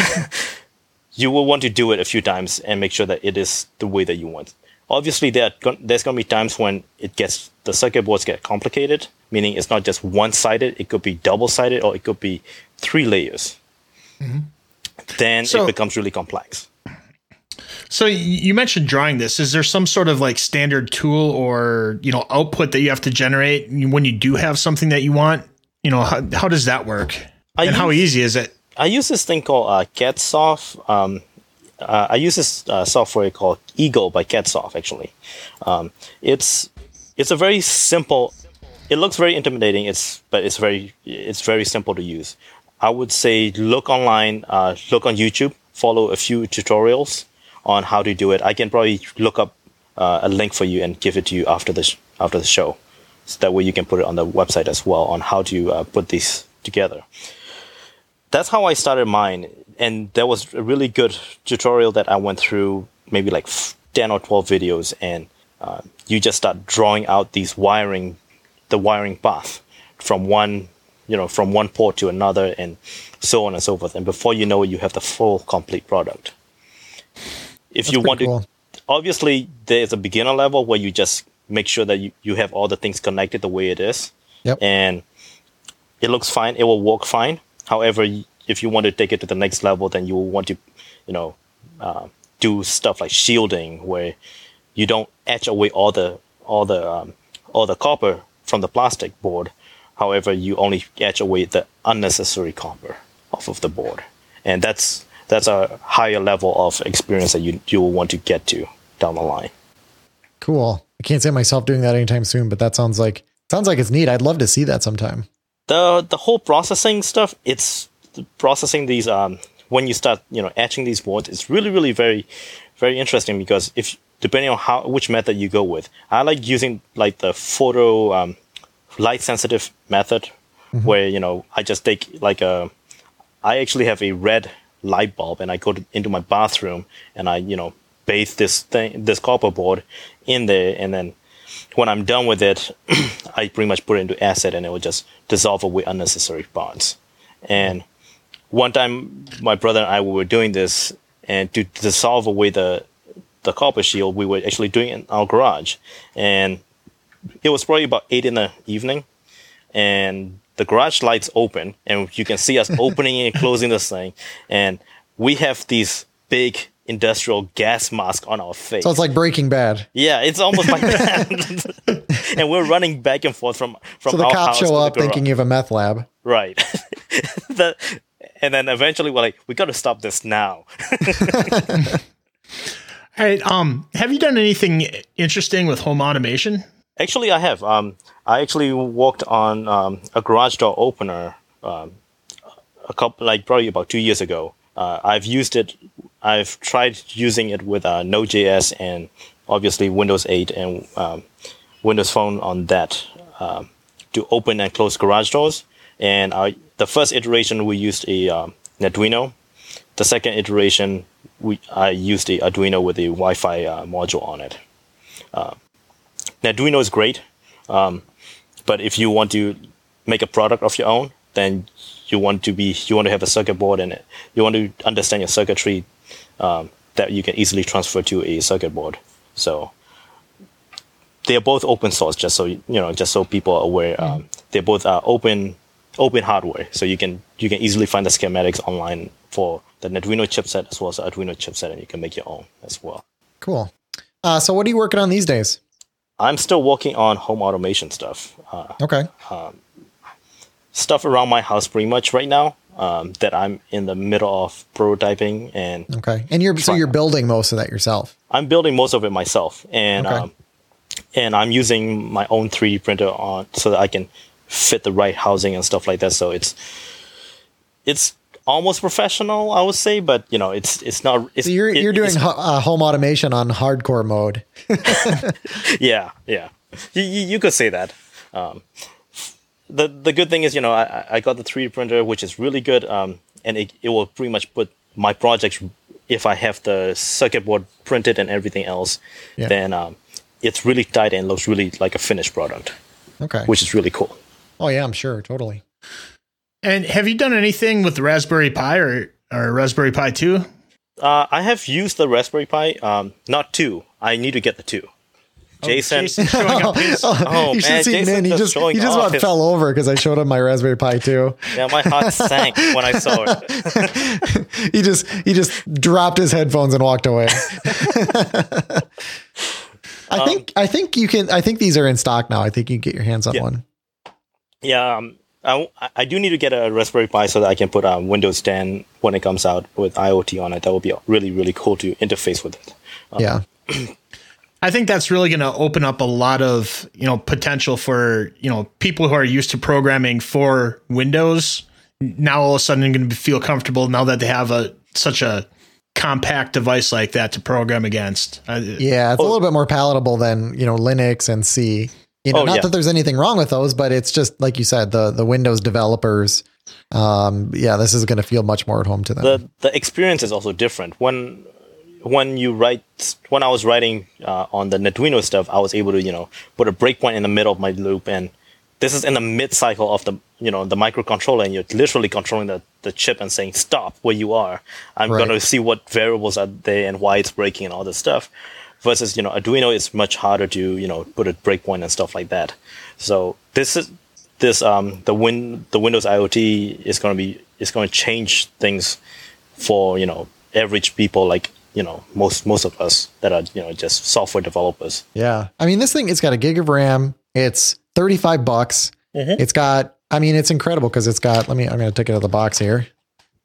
you will want to do it a few times and make sure that it is the way that you want. Obviously, there are, there's going to be times when it gets the circuit boards get complicated, meaning it's not just one sided, it could be double sided or it could be three layers. Mm-hmm. Then so, it becomes really complex. So you mentioned drawing this. Is there some sort of like standard tool or you know output that you have to generate when you do have something that you want? You know how, how does that work? I and use, how easy is it? I use this thing called uh, CADSoft. Um, uh, I use this uh, software called Eagle by CADSoft. Actually, um, it's it's a very simple. It looks very intimidating. It's but it's very it's very simple to use. I would say look online, uh, look on YouTube, follow a few tutorials on how to do it. I can probably look up uh, a link for you and give it to you after the sh- after the show, so that way you can put it on the website as well on how to uh, put these together. that's how I started mine. And there was a really good tutorial that I went through, maybe like 10 or 12 videos. And uh, you just start drawing out these wiring, the wiring path from one, you know, from one port to another and so on and so forth. And before you know it, you have the full complete product. If That's you want cool. to, obviously there's a beginner level where you just make sure that you, you have all the things connected the way it is. Yep. And it looks fine. It will work fine. However, if you want to take it to the next level, then you will want to, you know, uh, do stuff like shielding, where you don't etch away all the all the um, all the copper from the plastic board. However, you only etch away the unnecessary copper off of the board, and that's that's a higher level of experience that you you will want to get to down the line. Cool. I can't see myself doing that anytime soon, but that sounds like sounds like it's neat. I'd love to see that sometime. the the whole processing stuff it's processing these um when you start you know etching these boards it's really really very very interesting because if depending on how which method you go with i like using like the photo um, light sensitive method mm-hmm. where you know i just take like a i actually have a red light bulb and i go to, into my bathroom and i you know bathe this thing this copper board in there and then when I'm done with it, I pretty much put it into acid and it will just dissolve away unnecessary bonds. And one time, my brother and I we were doing this, and to dissolve away the the copper shield, we were actually doing it in our garage, and it was probably about eight in the evening, and the garage lights open, and you can see us opening and closing this thing, and we have these big industrial gas masks on our face. So it's like Breaking Bad. Yeah, it's almost like that. and we're running back and forth from from So the our cops house show up thinking you have a meth lab. right. the, and then eventually we're like, we got to stop this now. All right. Um, have you done anything interesting with home automation? Actually, I have. Um, I actually worked on um, a garage door opener um, a couple, like probably about two years ago. Uh, I've used it. I've tried using it with uh, Node.js and obviously Windows 8 and um, Windows Phone on that um, to open and close garage doors. And I, the first iteration we used a um, Arduino. The second iteration we I used the Arduino with a Wi-Fi uh, module on it. Arduino is great, um, but if you want to make a product of your own, then you want to be you want to have a circuit board in it. You want to understand your circuitry um, that you can easily transfer to a circuit board. So they are both open source, just so you know, just so people are aware. Um, they're both uh, open open hardware, so you can you can easily find the schematics online for the Arduino chipset as well as the Arduino chipset, and you can make your own as well. Cool. Uh, so what are you working on these days? I'm still working on home automation stuff. Uh, Okay. stuff around my house pretty much right now um, that I'm in the middle of prototyping and Okay. And you're so you're building most of that yourself. I'm building most of it myself and Okay. um, and I'm using my own 3D printer on so that I can fit the right housing and stuff like that. So it's it's almost professional, I would say, but you know, it's it's not. It's, So you're it- you're doing ho- uh, home automation on hardcore mode. yeah, yeah. You, you, you could say that. Um, the the good thing is, you know, I, I got the 3D printer, which is really good, um, and it, it will pretty much put my projects. If I have the circuit board printed and everything else, Yeah. then um, it's really tight and looks really like a finished product, Okay. which is really cool. oh yeah, I'm sure. Totally. And have you done anything with the Raspberry Pi or, or Raspberry Pi 2? Uh, I have used the Raspberry Pi, um, not two. I need to get the two. Jason, Jason showing up his, Oh, you should man, see Jason Min. He just just he just about his- fell over because I showed him my Raspberry Pi 2. yeah, my heart sank when I saw it. He just he just dropped his headphones and walked away. I think I think you can. I think these are in stock now. I think you can get your hands on Yeah. one. Yeah, um, I, I do need to get a Raspberry Pi so that I can put um, Windows 10 when it comes out with IoT on it. That would be really, really cool to interface with it. yeah. I think that's really going to open up a lot of, you know, potential for, you know, people who are used to programming for Windows now all of a sudden going to feel comfortable now that they have a such a compact device like that to program against. Yeah, it's a little bit more palatable than you know Linux and C. You know, Oh, not yeah. that there's anything wrong with those, but it's just like you said, the the Windows developers um, yeah, this is going to feel much more at home to them. The the experience is also different when when you write when I was writing uh, on the Arduino stuff, I was able to you know put a breakpoint in the middle of my loop, and this is in the mid cycle of the you know the microcontroller, and you're literally controlling the, the chip and saying stop where you are. I'm Right. going to see what variables are there and why it's breaking and all this stuff. Versus you know Arduino is much harder to you know put a breakpoint and stuff like that. So this is this um the win the Windows IoT is going to be is going to change things for you know average people like you know most most of us that are you know just software developers. Yeah. I mean, this thing, it's got a gig of RAM. It's 35 bucks. It's got, I mean, it's incredible because it's got, let me, I'm going to take it out of the box here.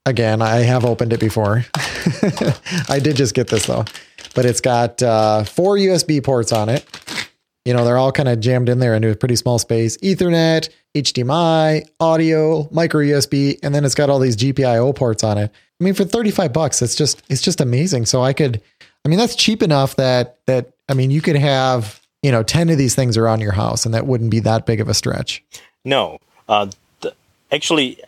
Again, I have opened it before. I did just get this though, but it's got uh, four USB ports on it. You know, they're all kind of jammed in there into a pretty small space Ethernet, HDMI, audio, micro USB, and then it's got all these GPIO ports on it. I mean, for 35 bucks, it's just, it's just amazing. So I could, I mean, that's cheap enough that, that, I mean, you could have, you know, 10 of these things around your house and that wouldn't be that big of a stretch. No, uh, the, actually,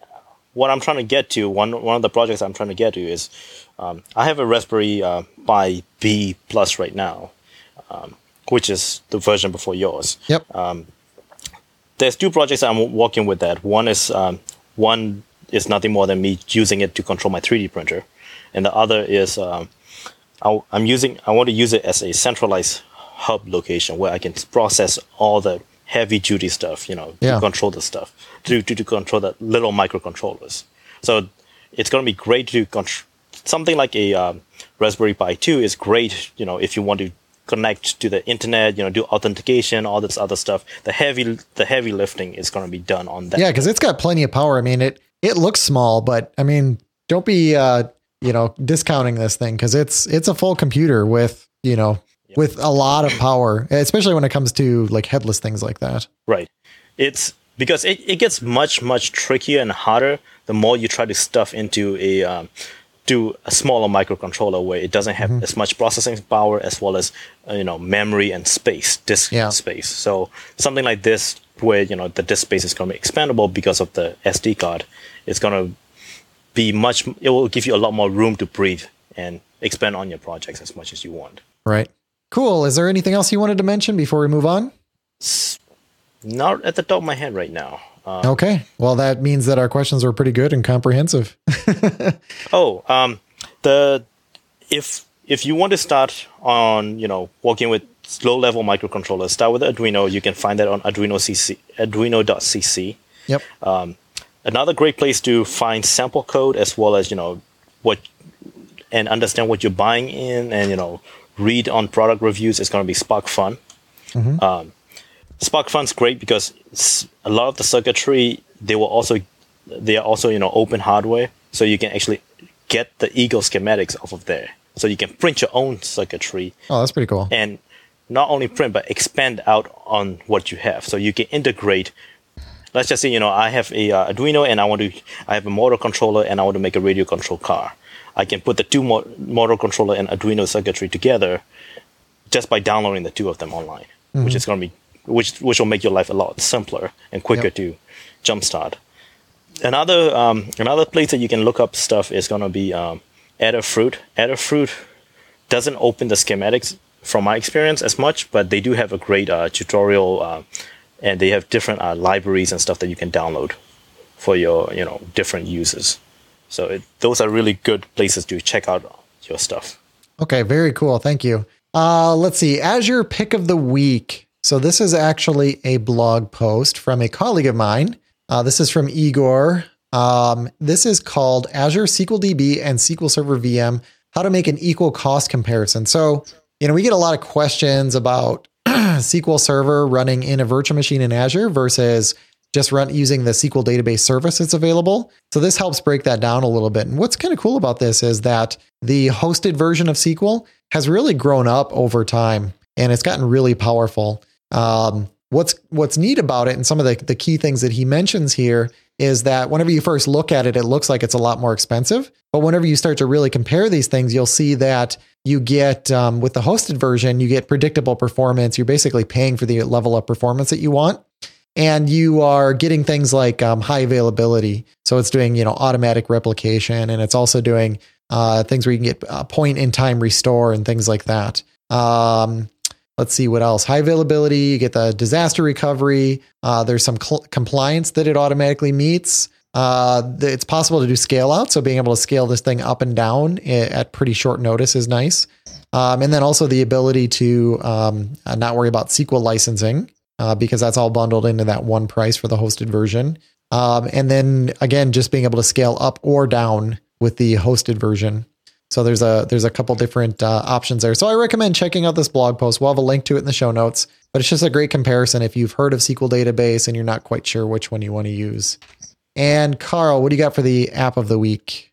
what I'm trying to get to one one of the projects I'm trying to get to is um, I have a Raspberry uh, Pi B Plus right now, um, which is the version before yours. Yep. there's two projects I'm working with that. One is um, one is nothing more than me using it to control my 3D printer, and the other is um, I, I'm using I want to use it as a centralized hub location where I can process all the heavy duty stuff, you know, Yeah. to control the stuff, to, to to control the little microcontrollers. So it's going to be great to control something like a um, Raspberry Pi 2 is great, you know, if you want to connect to the internet, you know, do authentication, all this other stuff. The heavy the heavy lifting is going to be done on that. Yeah, because it's got plenty of power. I mean, it it looks small, but I mean, don't be uh, you know discounting this thing because it's it's a full computer with you know with a lot of power, especially when it comes to like headless things like that. Right. It's because it, it gets much much trickier and harder the more you try to stuff into a um, to a smaller microcontroller where it doesn't have Mm-hmm. as much processing power as well as uh, you know memory and space disk Yeah. space. So something like this where you know the disk space is going to be expandable because of the SD card, it's going to be much. It will give you a lot more room to breathe and expand on your projects as much as you want. Right. Cool. Is there anything else you wanted to mention before we move on? Not at the top of my head right now. Uh, Okay. Well, that means that our questions were pretty good and comprehensive. Oh, um, the if if you want to start on you know working with low level microcontrollers, start with Arduino. You can find that on Arduino CC Arduino.cc. Yep. Another great place to find sample code as well as you know what and understand what you're buying in and you know read on product reviews is going to be SparkFun. Um, SparkFun's great because a lot of the circuitry they will also they are also you know open hardware, so you can actually get the Eagle schematics off of there. So you can print your own circuitry Oh, that's pretty cool. and not only print but expand out on what you have. So you can integrate. Let's just say you know I have a uh, Arduino and I want to I have a motor controller and I want to make a radio control car. I can put the two mo- motor controller and Arduino circuitry together just by downloading the two of them online, which is going to be which which will make your life a lot simpler and quicker Yep. to jumpstart. Another um, another place that you can look up stuff is going to be um, Adafruit. Adafruit doesn't open the schematics from my experience as much, but they do have a great uh, tutorial uh, and they have different uh, libraries and stuff that you can download for your you know different uses. So it, those are really good places to check out your stuff. Okay, very cool. Thank you. Uh, let's see. Azure pick of the week. So this is actually a blog post from a colleague of mine. Uh, this is from Igor. Um, this is called Azure SQL DB and SQL Server VM: How to Make an Equal Cost Comparison. So you know we get a lot of questions about SQL Server running in a virtual machine in Azure versus just run using the SQL database service that's available. So this helps break that down a little bit. And what's kind of cool about this is that the hosted version of SQL has really grown up over time and it's gotten really powerful. Um, what's what's neat about it and some of the, the key things that he mentions here is that whenever you first look at it, it looks like it's a lot more expensive. But whenever you start to really compare these things, you'll see that you get um, with the hosted version, you get predictable performance. You're basically paying for the level of performance that you want. and you are getting things like um, high availability. So it's doing you know automatic replication, and it's also doing uh, things where you can get uh, point in time restore and things like that. Um, let's see what else. High availability, you get the disaster recovery. Uh, there's some cl- compliance that it automatically meets. Uh, it's possible to do scale out, so being able to scale this thing up and down at pretty short notice is nice. Um, and then also the ability to um, uh, not worry about SQL licensing uh, because that's all bundled into that one price for the hosted version. Um, and then again, just being able to scale up or down with the hosted version. So there's a there's a couple different uh, options there. So I recommend checking out this blog post. We'll have a link to it in the show notes. But it's just a great comparison if you've heard of SQL Database and you're not quite sure which one you want to use. And Carl, what do you got for the app of the week?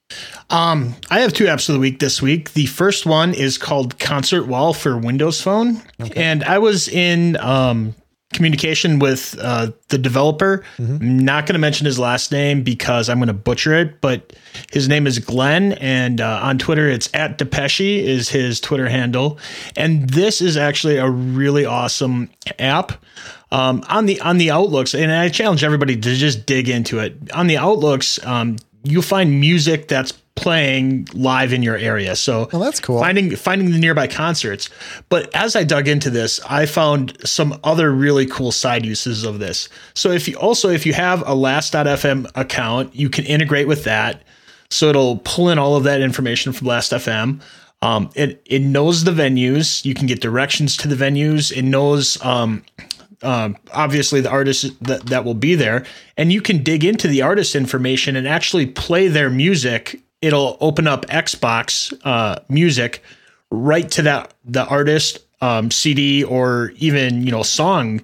Um, I have two apps of the week this week. The first one is called Concert Wall for Windows Phone, okay. and I was in um, communication with uh, the developer. Mm-hmm. I'm not going to mention his last name because I'm going to butcher it, but his name is Glenn, and uh, on Twitter it's at Depeshi is his Twitter handle, and this is actually a really awesome app. Um, on the on the outlooks, and I challenge everybody to just dig into it. On the outlooks, um, you'll find music that's playing live in your area. So well, that's cool. Finding finding the nearby concerts. But as I dug into this, I found some other really cool side uses of this. So if you also if you have a last.fm account, you can integrate with that. So it'll pull in all of that information from last.fm. Um, it it knows the venues. You can get directions to the venues. It knows um, um, obviously the artists that, that will be there and you can dig into the artist information and actually play their music it'll open up xbox uh, music right to that the artist um, cd or even you know song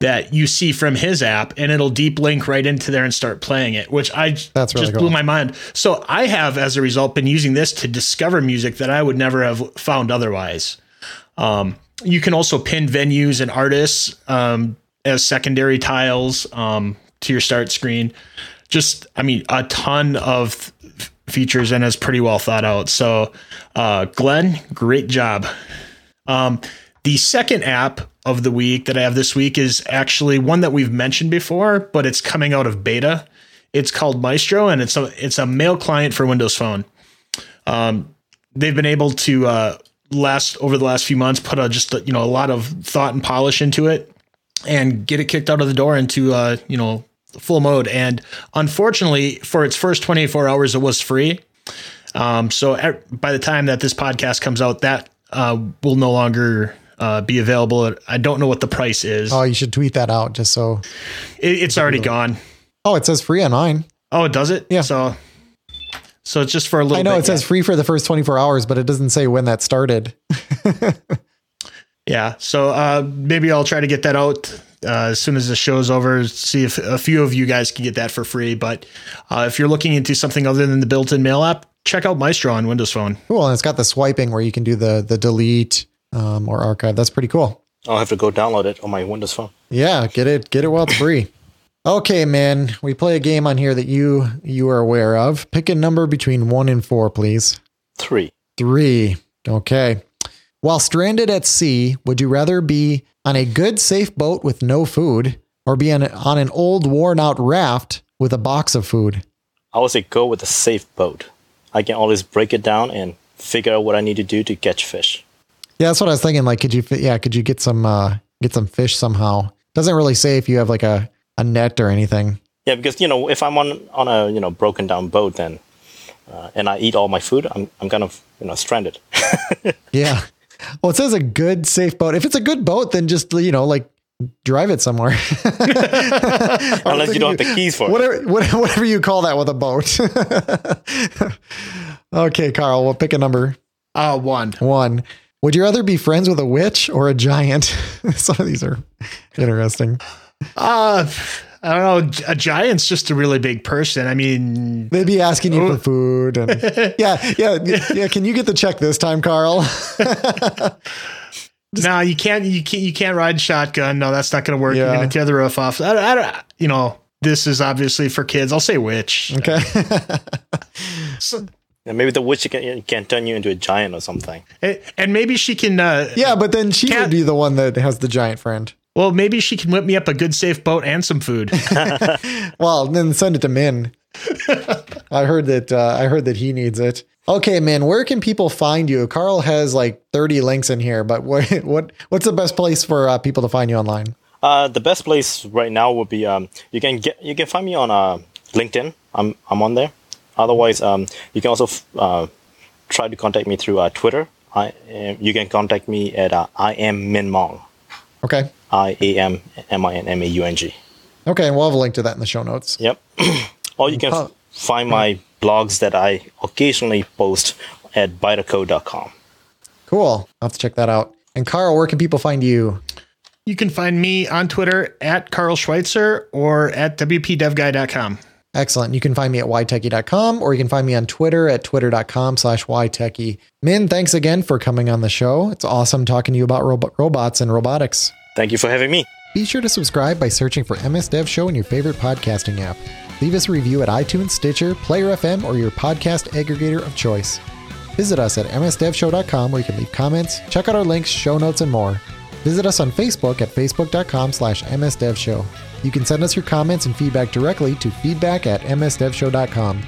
that you see from his app and it'll deep link right into there and start playing it which i That's really just cool. blew my mind so i have as a result been using this to discover music that i would never have found otherwise um, you can also pin venues and artists um, as secondary tiles um, to your start screen. Just, I mean, a ton of features and is pretty well thought out. So, uh, Glenn, great job. Um, the second app of the week that I have this week is actually one that we've mentioned before, but it's coming out of beta. It's called Maestro, and it's a it's a mail client for Windows Phone. Um, they've been able to uh, last over the last few months put a just a, you know a lot of thought and polish into it and get it kicked out of the door into uh you know full mode and unfortunately for its first 24 hours it was free um so by the time that this podcast comes out that uh will no longer uh, be available. I don't know what the price is. Oh, you should tweet that out just so it, it's already gone. Oh, it says free on mine. Oh, does it? Yeah. So so it's just for a little. I know bit, it says free for the first 24 hours, but it doesn't say when that started. yeah. So uh, maybe I'll try to get that out uh, as soon as the show's over. See if a few of you guys can get that for free. But uh, if you're looking into something other than the built-in mail app, check out Maestro on Windows Phone. Cool, and it's got the swiping where you can do the the delete um, or archive. That's pretty cool. I'll have to go download it on my Windows Phone. Yeah, get it get it while it's free. Okay, man. We play a game on here that you you are aware of. Pick a number between one and four, please. Three. Three. Okay. While stranded at sea, would you rather be on a good, safe boat with no food, or be on, on an old, worn out raft with a box of food? I would say go with a safe boat. I can always break it down and figure out what I need to do to catch fish. Yeah, that's what I was thinking. Like, could you? Yeah, could you get some uh, get some fish somehow? Doesn't really say if you have like a a net or anything. Yeah, because you know, if I'm on on a you know broken down boat, then uh, and I eat all my food, I'm I'm kind of you know stranded. yeah. Well, it says a good safe boat. If it's a good boat, then just you know like drive it somewhere. Unless you don't have the keys for whatever, it. Whatever you call that with a boat. okay, Carl, we'll pick a number. Uh, one. One. Would you rather be friends with a witch or a giant? Some of these are interesting. Uh, I don't know. A giant's just a really big person. I mean, they'd be asking you for food, and yeah, yeah, yeah. Can you get the check this time, Carl? no, you can't. You can't. You can't ride shotgun. No, that's not going to work. Yeah. You're going to tear the roof off. I, I don't. You know, this is obviously for kids. I'll say witch. Okay. so, yeah, maybe the witch can, can turn you into a giant or something. And maybe she can. Uh, yeah, but then she would be the one that has the giant friend. Well, maybe she can whip me up a good safe boat and some food. well, then send it to Min. I heard that uh, I heard that he needs it. Okay, man, where can people find you? Carl has like 30 links in here, but what what what's the best place for uh, people to find you online? Uh, the best place right now would be um, you can get you can find me on uh, LinkedIn. I'm I'm on there. Otherwise, um, you can also f- uh, try to contact me through uh, Twitter. I uh, you can contact me at uh, I am Min Maung. Okay. I A M M I N M A U N G. Okay, and we'll have a link to that in the show notes. Yep. or you can f- find my blogs that I occasionally post at bitacode.com. Cool. I'll have to check that out. And Carl, where can people find you? You can find me on Twitter at Carl Schweitzer or at WPDevGuy.com. Excellent. You can find me at ytechie.com or you can find me on Twitter at twitter.com slash ytechie. Min, thanks again for coming on the show. It's awesome talking to you about robo- robots and robotics. Thank you for having me. Be sure to subscribe by searching for MS Dev Show in your favorite podcasting app. Leave us a review at iTunes, Stitcher, Player FM, or your podcast aggregator of choice. Visit us at msdevshow.com where you can leave comments, check out our links, show notes, and more. Visit us on Facebook at facebook.com slash msdevshow. You can send us your comments and feedback directly to feedback at msdevshow.com.